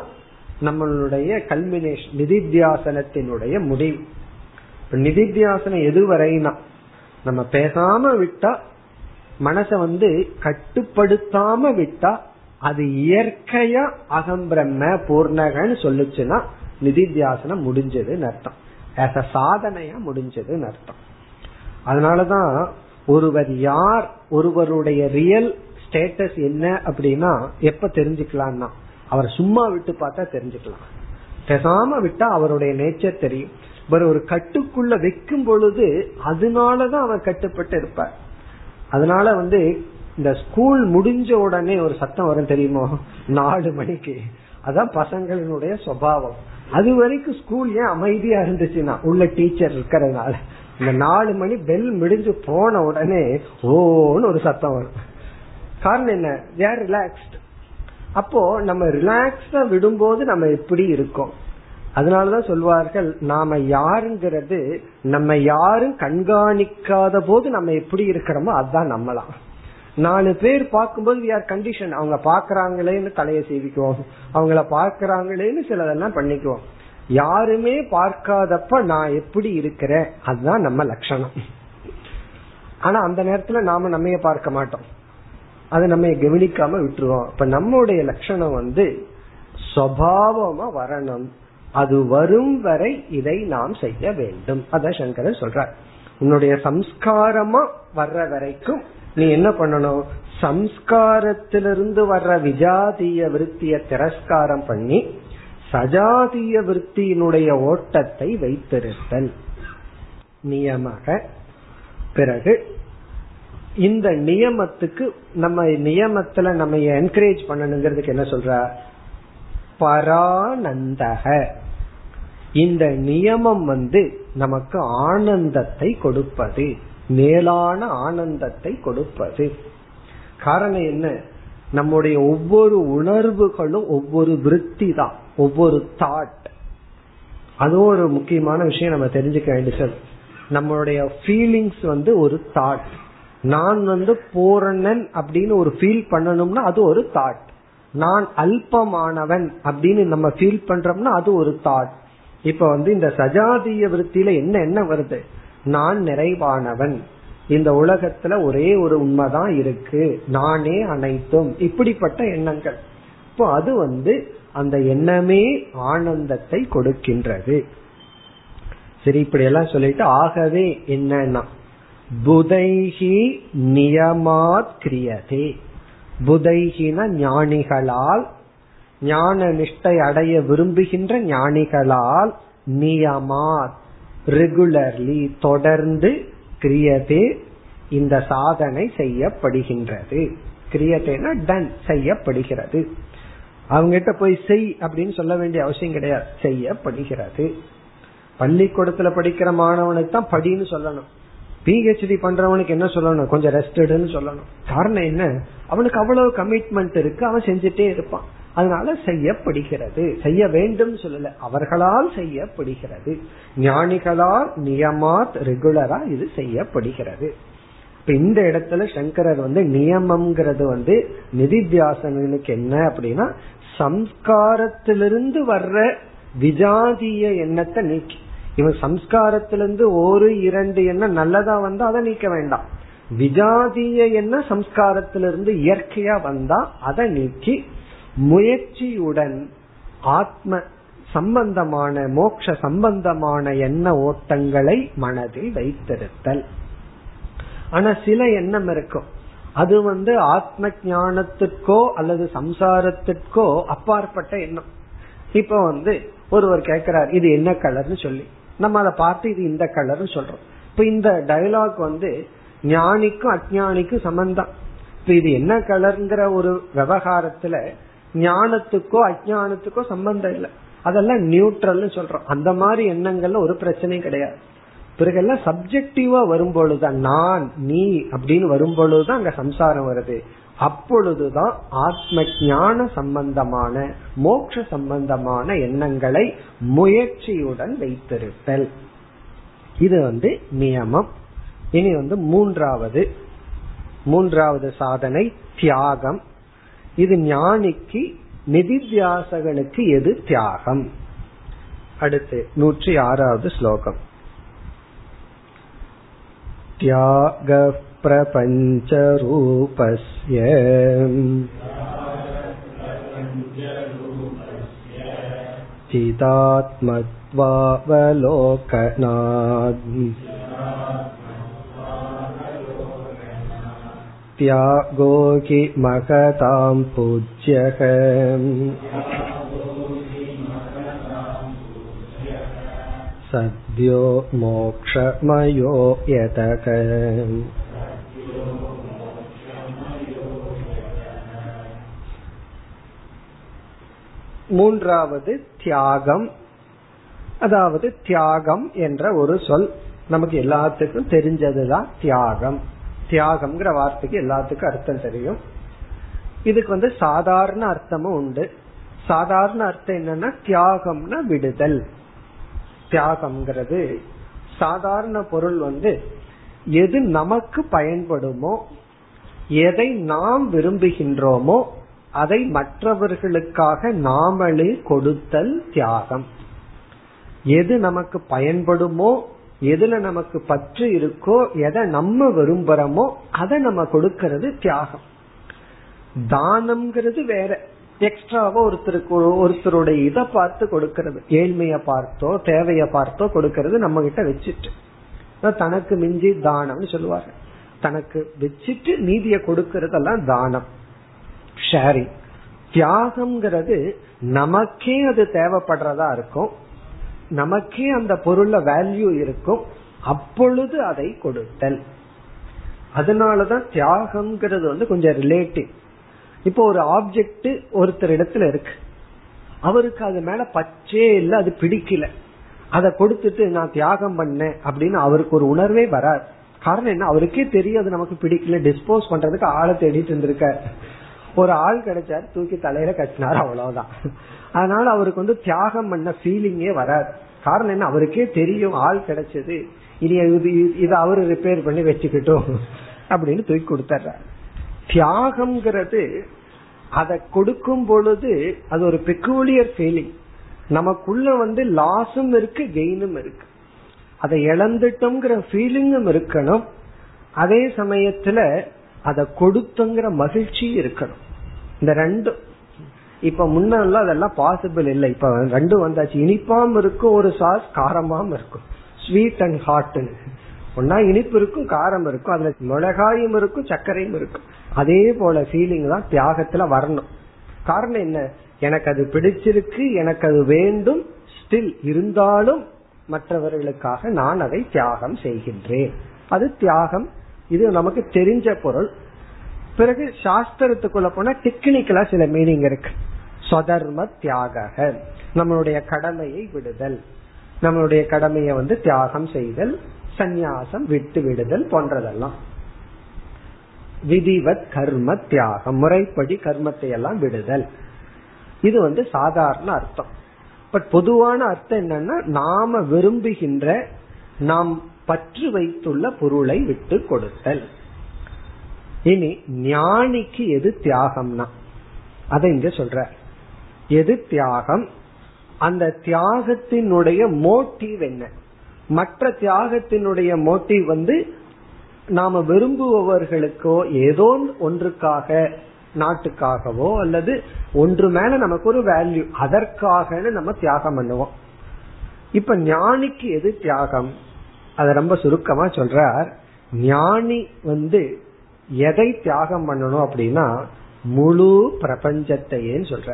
நம்மளுடைய கல்மினேஷன் நிதித்தியாசனத்தினுடைய முடிவு. நிதித்தியாசனம் எதுவரைனா நம்ம பேசாம விட்டா மனச வந்து கட்டுப்படுத்தாம விட்டா அது இயற்கையா அகம் பிரம்ம பூர்ணகன்னு சொல்லுச்சுன்னா நிதித்தியாசனம் முடிஞ்சதுன்னு அர்த்தம். ஆஸ் அ சாதனையா முடிஞ்சதுன்னு அர்த்தம். அதனாலதான் ஒருவர் யார் ஒருவருடைய ரியல் ஸ்டேட்டஸ் என்ன அப்படின்னா எப்ப தெரிஞ்சுக்கலாம்னா அவர் சும்மா விட்டு பார்த்தா தெரிஞ்சுக்கலாம். பேசாம விட்டா அவருடைய நேச்சர் தெரியும். இவர் ஒரு கட்டுக்குள்ள வைக்கும் பொழுது அதனாலதான் அவர் கட்டுப்பட்டு இருப்பார். அதனால வந்து இந்த ஸ்கூல் முடிஞ்ச உடனே ஒரு சத்தம் வரும் தெரியுமோ? நாலு மணிக்கு. அதான் பசங்களினுடைய சுவாவம். அது வரைக்கும் ஸ்கூல் ஏன் அமைதியா இருந்துச்சுன்னா உள்ள டீச்சர் இருக்கிறதுனால. இந்த நாலு மணி பெல் முடிஞ்சு போன உடனே ஓன்னு ஒரு சத்தம் வரும். காரணம் என்ன? தேர் ரிலாக்ஸ்ட் அப்போ நம்ம ரிலாக்ஸ்டா விடும்போது நம்ம எப்படி இருக்கோம்? அதனாலதான் சொல்வார்கள் நாம யாருங்கிறது நம்ம யாரும் கண்காணிக்காத போது நம்ம எப்படி இருக்கிறோமோ அதுதான் நம்மளாம் நாலு பேர் பார்க்கும்போது வி ஆர் கண்டிஷன் அவங்க பாக்குறாங்களேன்னு தலையை செய்விக்குவோம் அவங்கள பாக்குறாங்களேன்னு சிலதெல்லாம் பண்ணிக்குவோம். யாருமே பார்க்காதப்ப நான் எப்படி இருக்கிறேன்? அதுதான் நம்ம லட்சணம். ஆனா அந்த நேரத்துல நாம நம்மைய பார்க்க மாட்டோம். அதை நம்ம கவனிக்காம விட்டுருவோம். இப்ப நம்முடைய லட்சணம் வந்து சுவாவமா வரணும். அது வரும் வரை இதை நாம் செய்ய வேண்டும். அத சங்கரர் சொல்றார். உன்னுடைய சம்ஸ்காரமா வர்ற வரைக்கும் நீ என்ன பண்ணணும்? சம்ஸ்காரத்திலிருந்து வர்ற விஜாதிய விருத்திய திரஸ்காரம் பண்ணி சஜாதிய விருத்தியினுடைய ஓட்டத்தை வைத்திருத்தல். நியமக. பிறகு இந்த நியமத்துக்கு நம்ம நியமத்துல நம்ம என்கரேஜ் பண்ணணுங்கிறதுக்கு என்ன சொல்ற? பரானந்தக இந்த நியமம் வந்து நமக்கு ஆனந்தத்தை கொடுப்பது மேலான ஆனந்தத்தை கொடுப்பது. காரணம் என்ன? நம்முடைய ஒவ்வொரு உணர்வுகளும் ஒவ்வொரு விருத்தி தான் ஒவ்வொரு தாட் அதுவும் ஒரு முக்கியமான விஷயம் நம்ம தெரிஞ்சுக்க வேண்டியது நம்மளுடைய ஃபீலிங்ஸ் வந்து ஒரு தாட் நான் வந்து பூரணன் அப்படின்னு ஒரு ஃபீல் பண்ணணும்னா அது ஒரு தாட் நான் அல்பமானவன் அப்படின்னு நம்ம ஃபீல் பண்றோம்னா அது ஒரு தாட் இப்ப வந்து இந்த சஜாதிய விருத்தியில என்ன என்ன வருது? நான் நிறைவானவன். இந்த உலகத்துல ஒரே ஒரு உண்மைதான் இருக்கு. நானே அனைத்தும். இப்படிப்பட்ட எண்ணங்கள். இப்போ அது வந்து அந்த எண்ணமே ஆனந்தத்தை கொடுக்கின்றது. சரி இப்படி எல்லாம் சொல்லிட்டு ஆகவே என்னன்னா புதைகி நியமாத் கிரியதே. புதைகின ஞானிகளால் ஞான நிஷ்டை அடைய விரும்புகின்ற ஞானிகளால் நியமாத் ரெகுலர்லி தொடர்ந்து கிரியதே இந்த சாதனை செய்யப்படுகின்றது. கிரியதேனா டன் செய்யப்படுகிறது. அவங்ககிட்ட போய் செய் அப்படின்னு சொல்ல வேண்டிய அவசியம் கிடையாது. செய்யப்படுகிறது. பள்ளிக்கூடத்துல படிக்கிற மாணவனுக்கு தான் படின்னு சொல்லணும். பிஹெச்டி பண்றவனுக்கு என்ன சொல்லணும்? கொஞ்சம் ரெஸ்டடுன்னு சொல்லணும். காரணம் என்ன? அவனுக்கு அவ்வளவு கமிட்மெண்ட் இருக்கு. அவன் செஞ்சுட்டே இருப்பான். அதனால செய்யப்படுகிறது. செய்ய வேண்டும் சொல்லல. அவர்களால் செய்யப்படுகிறது. ஞானிகளால் நியமாத் ரெகுலரா இது செய்யப்படுகிறது. இப்ப இந்த இடத்துல சங்கரர் வந்து நியமம்ங்கிறது வந்து நிதித்தியாசனுக்கு என்ன அப்படின்னா சம்ஸ்காரத்திலிருந்து வர்ற விஜாதிய எண்ணத்தை நீக்கி. இவன் சம்ஸ்காரத்திலிருந்து ஒரு இரண்டு எண்ணம் நல்லதா வந்தா அதை நீக்க வேண்டாம். விஜாதிய எண்ணம் சம்ஸ்காரத்திலிருந்து இயற்கையா வந்தா அதை நீக்கி முயற்சியுடன் ஆத்ம சம்பந்தமான மோக்ஷ சம்பந்தமான எண்ண ஓட்டங்களை மனதில் வைத்திருத்தல். ஆனா சில எண்ணம் இருக்கும். அது வந்து ஆத்ம ஞானத்துக்கோ அல்லது சம்சாரத்திற்கோ அப்பாற்பட்ட எண்ணம். இப்ப வந்து ஒருவர் கேட்கிறார் இது என்ன கலர்னு சொல்லி. நம்ம அதை பார்த்து இது இந்த கலர்னு சொல்றோம். இப்ப இந்த டயலாக் வந்து ஞானிக்கும் அஜானிக்கும் சம்பந்தம். இப்ப இது என்ன கலர்ங்கிற ஒரு விவகாரத்துல ஞானத்துக்கோ அஜானத்துக்கோ சம்பந்தம் இல்லை. அதெல்லாம் நியூட்ரல்னு சொல்றோம். அந்த மாதிரி எண்ணங்கள்ல ஒரு பிரச்சனையும் கிடையாது. பிறகெல்லாம் சப்ஜெக்டிவா வரும்பொழுதுதான் நான் நீ அப்படின்னு வரும்பொழுதுதான் அங்க சம்சாரம் வருது. அப்பொழுதுதான் ஆத்ம ஞான சம்பந்தமான மோட்ச சம்பந்தமான எண்ணங்களை முயற்சியுடன் வைத்திருத்தல். இது வந்து நியமம். இனி வந்து மூன்றாவது மூன்றாவது சாதனை தியாகம். இது ஞானிக்கு நிதித்தியாசகனுக்கு எது தியாகம் அடுத்து நூற்றி ஆறாவது ஸ்லோகம் त्यागः प्रपञ्चरूपस्य चिदात्मत्वावलोकनात् त्यागो हि महतां पूज्यः सद्यो मोक्षमयो यतक மூன்றாவது தியாகம் அதாவது தியாகம் என்ற ஒரு சொல் நமக்கு எல்லாத்துக்கும் தெரிஞ்சதுதான் தியாகம் தியாகம்ங்கிற வார்த்தைக்கு எல்லாத்துக்கும் அர்த்தம் தெரியும். இதுக்கு வந்து சாதாரண அர்த்தமும் உண்டு. சாதாரண அர்த்தம் என்னன்னா தியாகம்னா விடுதல். தியாகம்ங்கிறது சாதாரண பொருள் வந்து எது நமக்கு பயன்படுமோ எதை நாம் விரும்புகின்றோமோ அதை மற்றவர்களுக்காக நாமளே கொடுத்தல் தியாகம். எது நமக்கு பயன்படுமோ எதுல நமக்கு பற்று இருக்கோ எதை நம்ம விரும்புறோமோ அதை நம்ம கொடுக்கறது தியாகம். தானம்ங்கிறது வேற. எக்ஸ்ட்ராவா ஒருத்தருக்கு ஒருத்தருடைய இதை பார்த்து கொடுக்கறது. ஏழ்மைய பார்த்தோ தேவைய பார்த்தோ கொடுக்கறது நம்ம கிட்ட வச்சுட்டு தனக்கு மிஞ்சி தானம்னு சொல்லுவாங்க தனக்கு வச்சுட்டு நீதிய கொடுக்கறதெல்லாம் தானம். ஷேரிங் தியாகம்ங்கிறது நமக்கே அது தேவைப்படுறதா இருக்கும். நமக்கே அந்த பொருள்ல வேல்யூ இருக்கும். அப்பொழுது அதை கொடுத்தல். அதனாலதான் தியாகம்ங்கிறது வந்து கொஞ்சம் ரிலேட்டிவ் இப்போ ஒரு ஆப்ஜெக்ட் ஒருத்தர் இடத்துல இருக்கு. அவருக்கு அது மேல பச்சே இல்ல அது பிடிக்கல. அதை கொடுத்துட்டு நான் தியாகம் பண்ணேன் அப்படின்னு அவருக்கு ஒரு உணர்வே வராது. காரணம் என்ன? அவருக்கே தெரியும் அது நமக்கு பிடிக்கல. டிஸ்போஸ் பண்றதுக்கு ஆளை தேடிட்டு இருந்திருக்காரு. ஒரு ஆள் கிடைச்சாரு தூக்கி தலையில கட்டினாரு அவ்வளவுதான். அதனால அவருக்கு வந்து தியாகம் பண்ண ஃபீலிங்கே வராது. காரணம் என்ன? அவருக்கே தெரியும் ஆள் கிடைச்சது. இனி இதை அவரு ரிப்பேர் பண்ணி வச்சுக்கிட்டோம் அப்படின்னு தூக்கி கொடுத்துட்றாரு தியாகம்ங்கிறது அதை கொடுக்கும் பொழுது அது ஒரு பெக்கூலியர் ஃபீலிங் நமக்குள்ள வந்து லாஸும் இருக்கு கெயினும் இருக்கு. அதை இழந்துட்டோங்கிற ஃபீலிங்கும் இருக்கணும். அதே சமயத்துல அதை கொடுத்துங்கிற மகிழ்ச்சி இருக்கணும். இந்த ரெண்டும். இப்ப முன்னெல்லாம் அதெல்லாம் பாசிபிள் இல்லை. இப்ப ரெண்டும் வந்தாச்சு. இனிப்பாம் இருக்கும் ஒரு சாஸ் காரமாம் இருக்கும். ஸ்வீட் அண்ட் ஹாட்னு ஒன்னா இனிப்பு இருக்கும் காரம் இருக்கும். அதுல மிளகாயும் இருக்கும் சர்க்கரையும் இருக்கும். அதே போல ஃபீலிங் தான் தியாகத்துல வரணும். காரணம் என்ன? எனக்கு அது பிடிச்சிருக்கு எனக்கு அது வேண்டும். ஸ்டில் இருந்தாலும் மற்றவர்களுக்காக நான் அதை தியாகம் செய்கின்றேன். அது தியாகம். இது நமக்கு தெரிஞ்ச பொருள். பிறகு சாஸ்திரத்துக்குள்ள போனா டெக்னிக்கலா சில மீனிங் இருக்கு. சொதர்ம தியாக நம்மளுடைய கடமையை விடுதல். நம்மளுடைய கடமையை வந்து தியாகம் செய்தல் சந்நியாசம் விட்டு விடுதல் போன்றதெல்லாம். விதிவத் கர்ம தியாகம் முறைப்படி கர்மத்தை எல்லாம் விடுதல். இது வந்து சாதாரண அர்த்தம். பட் பொதுவான அர்த்தம் என்னன்னா நாம விரும்புகின்ற நாம் பற்று வைத்துள்ள பொருளை விட்டு கொடுத்தல். இனி ஞானிக்கு எது தியாகம்னா அதை இங்க சொல்ற. எது தியாகம்? அந்த தியாகத்தினுடைய மோட்டிவ் என்ன? மற்ற தியாகத்தினுடைய மோட்டிவ் வந்து நாம விரும்புபவர்களுக்கோ ஏதோ ஒன்றுக்காக நாட்டுக்காகவோ அல்லது ஒன்று மேல நமக்கு ஒரு வேல்யூ அதற்காக நம்ம தியாகம் பண்ணுவோம். இப்ப ஞானிக்கு எது தியாகம்? அத ரொம்ப சுருக்கமா சொல்றார். ஞானி வந்து எதை தியாகம் பண்ணணும் அப்படின்னா முழு பிரபஞ்சத்தையே சொல்ற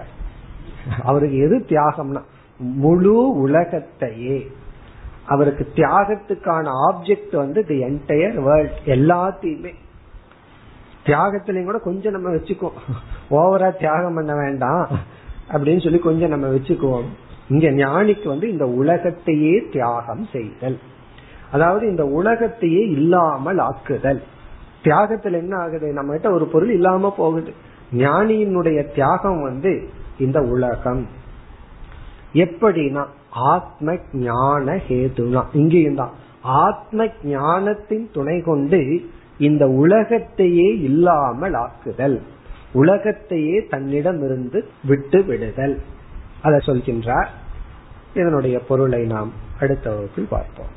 அவருக்கு எது தியாகம்னா முழு உலகத்தையே. அவருக்கு தியாகத்துக்கான ஆப்ஜெக்ட் வந்து தி என்டையர் வேர்ல்ட் எல்லாத்தையுமே. தியாகத்திலையும் கூட கொஞ்சம் நம்ம வச்சுக்குவோம். ஓவரா தியாகம் பண்ண வேண்டாம் அப்படின்னு சொல்லி கொஞ்சம் நம்ம வச்சுக்குவோம். இங்க ஞானிக்கு வந்து இந்த உலகத்தையே தியாகம் செய்தல். அதாவது இந்த உலகத்தையே இல்லாமல் ஆக்குதல். தியாகத்துல என்ன ஆகுது? நம்ம கிட்ட ஒரு பொருள் இல்லாம போகுது. ஞானியினுடைய தியாகம் வந்து இந்த உலகம். எப்படின்னா ஆத்ம ஞான ஹேதுனா. இங்கேயும் தான். ஆத்ம ஞானத்தின் துணை கொண்டு இந்த உலகத்தையே இல்லாமல் ஆக்குதல். உலகத்தையே தன்னிடம் இருந்து விட்டு விடுதல். அதை சொல்கின்றார். இதனுடைய பொருளை நாம் அடுத்த வகுப்பில் பார்ப்போம்.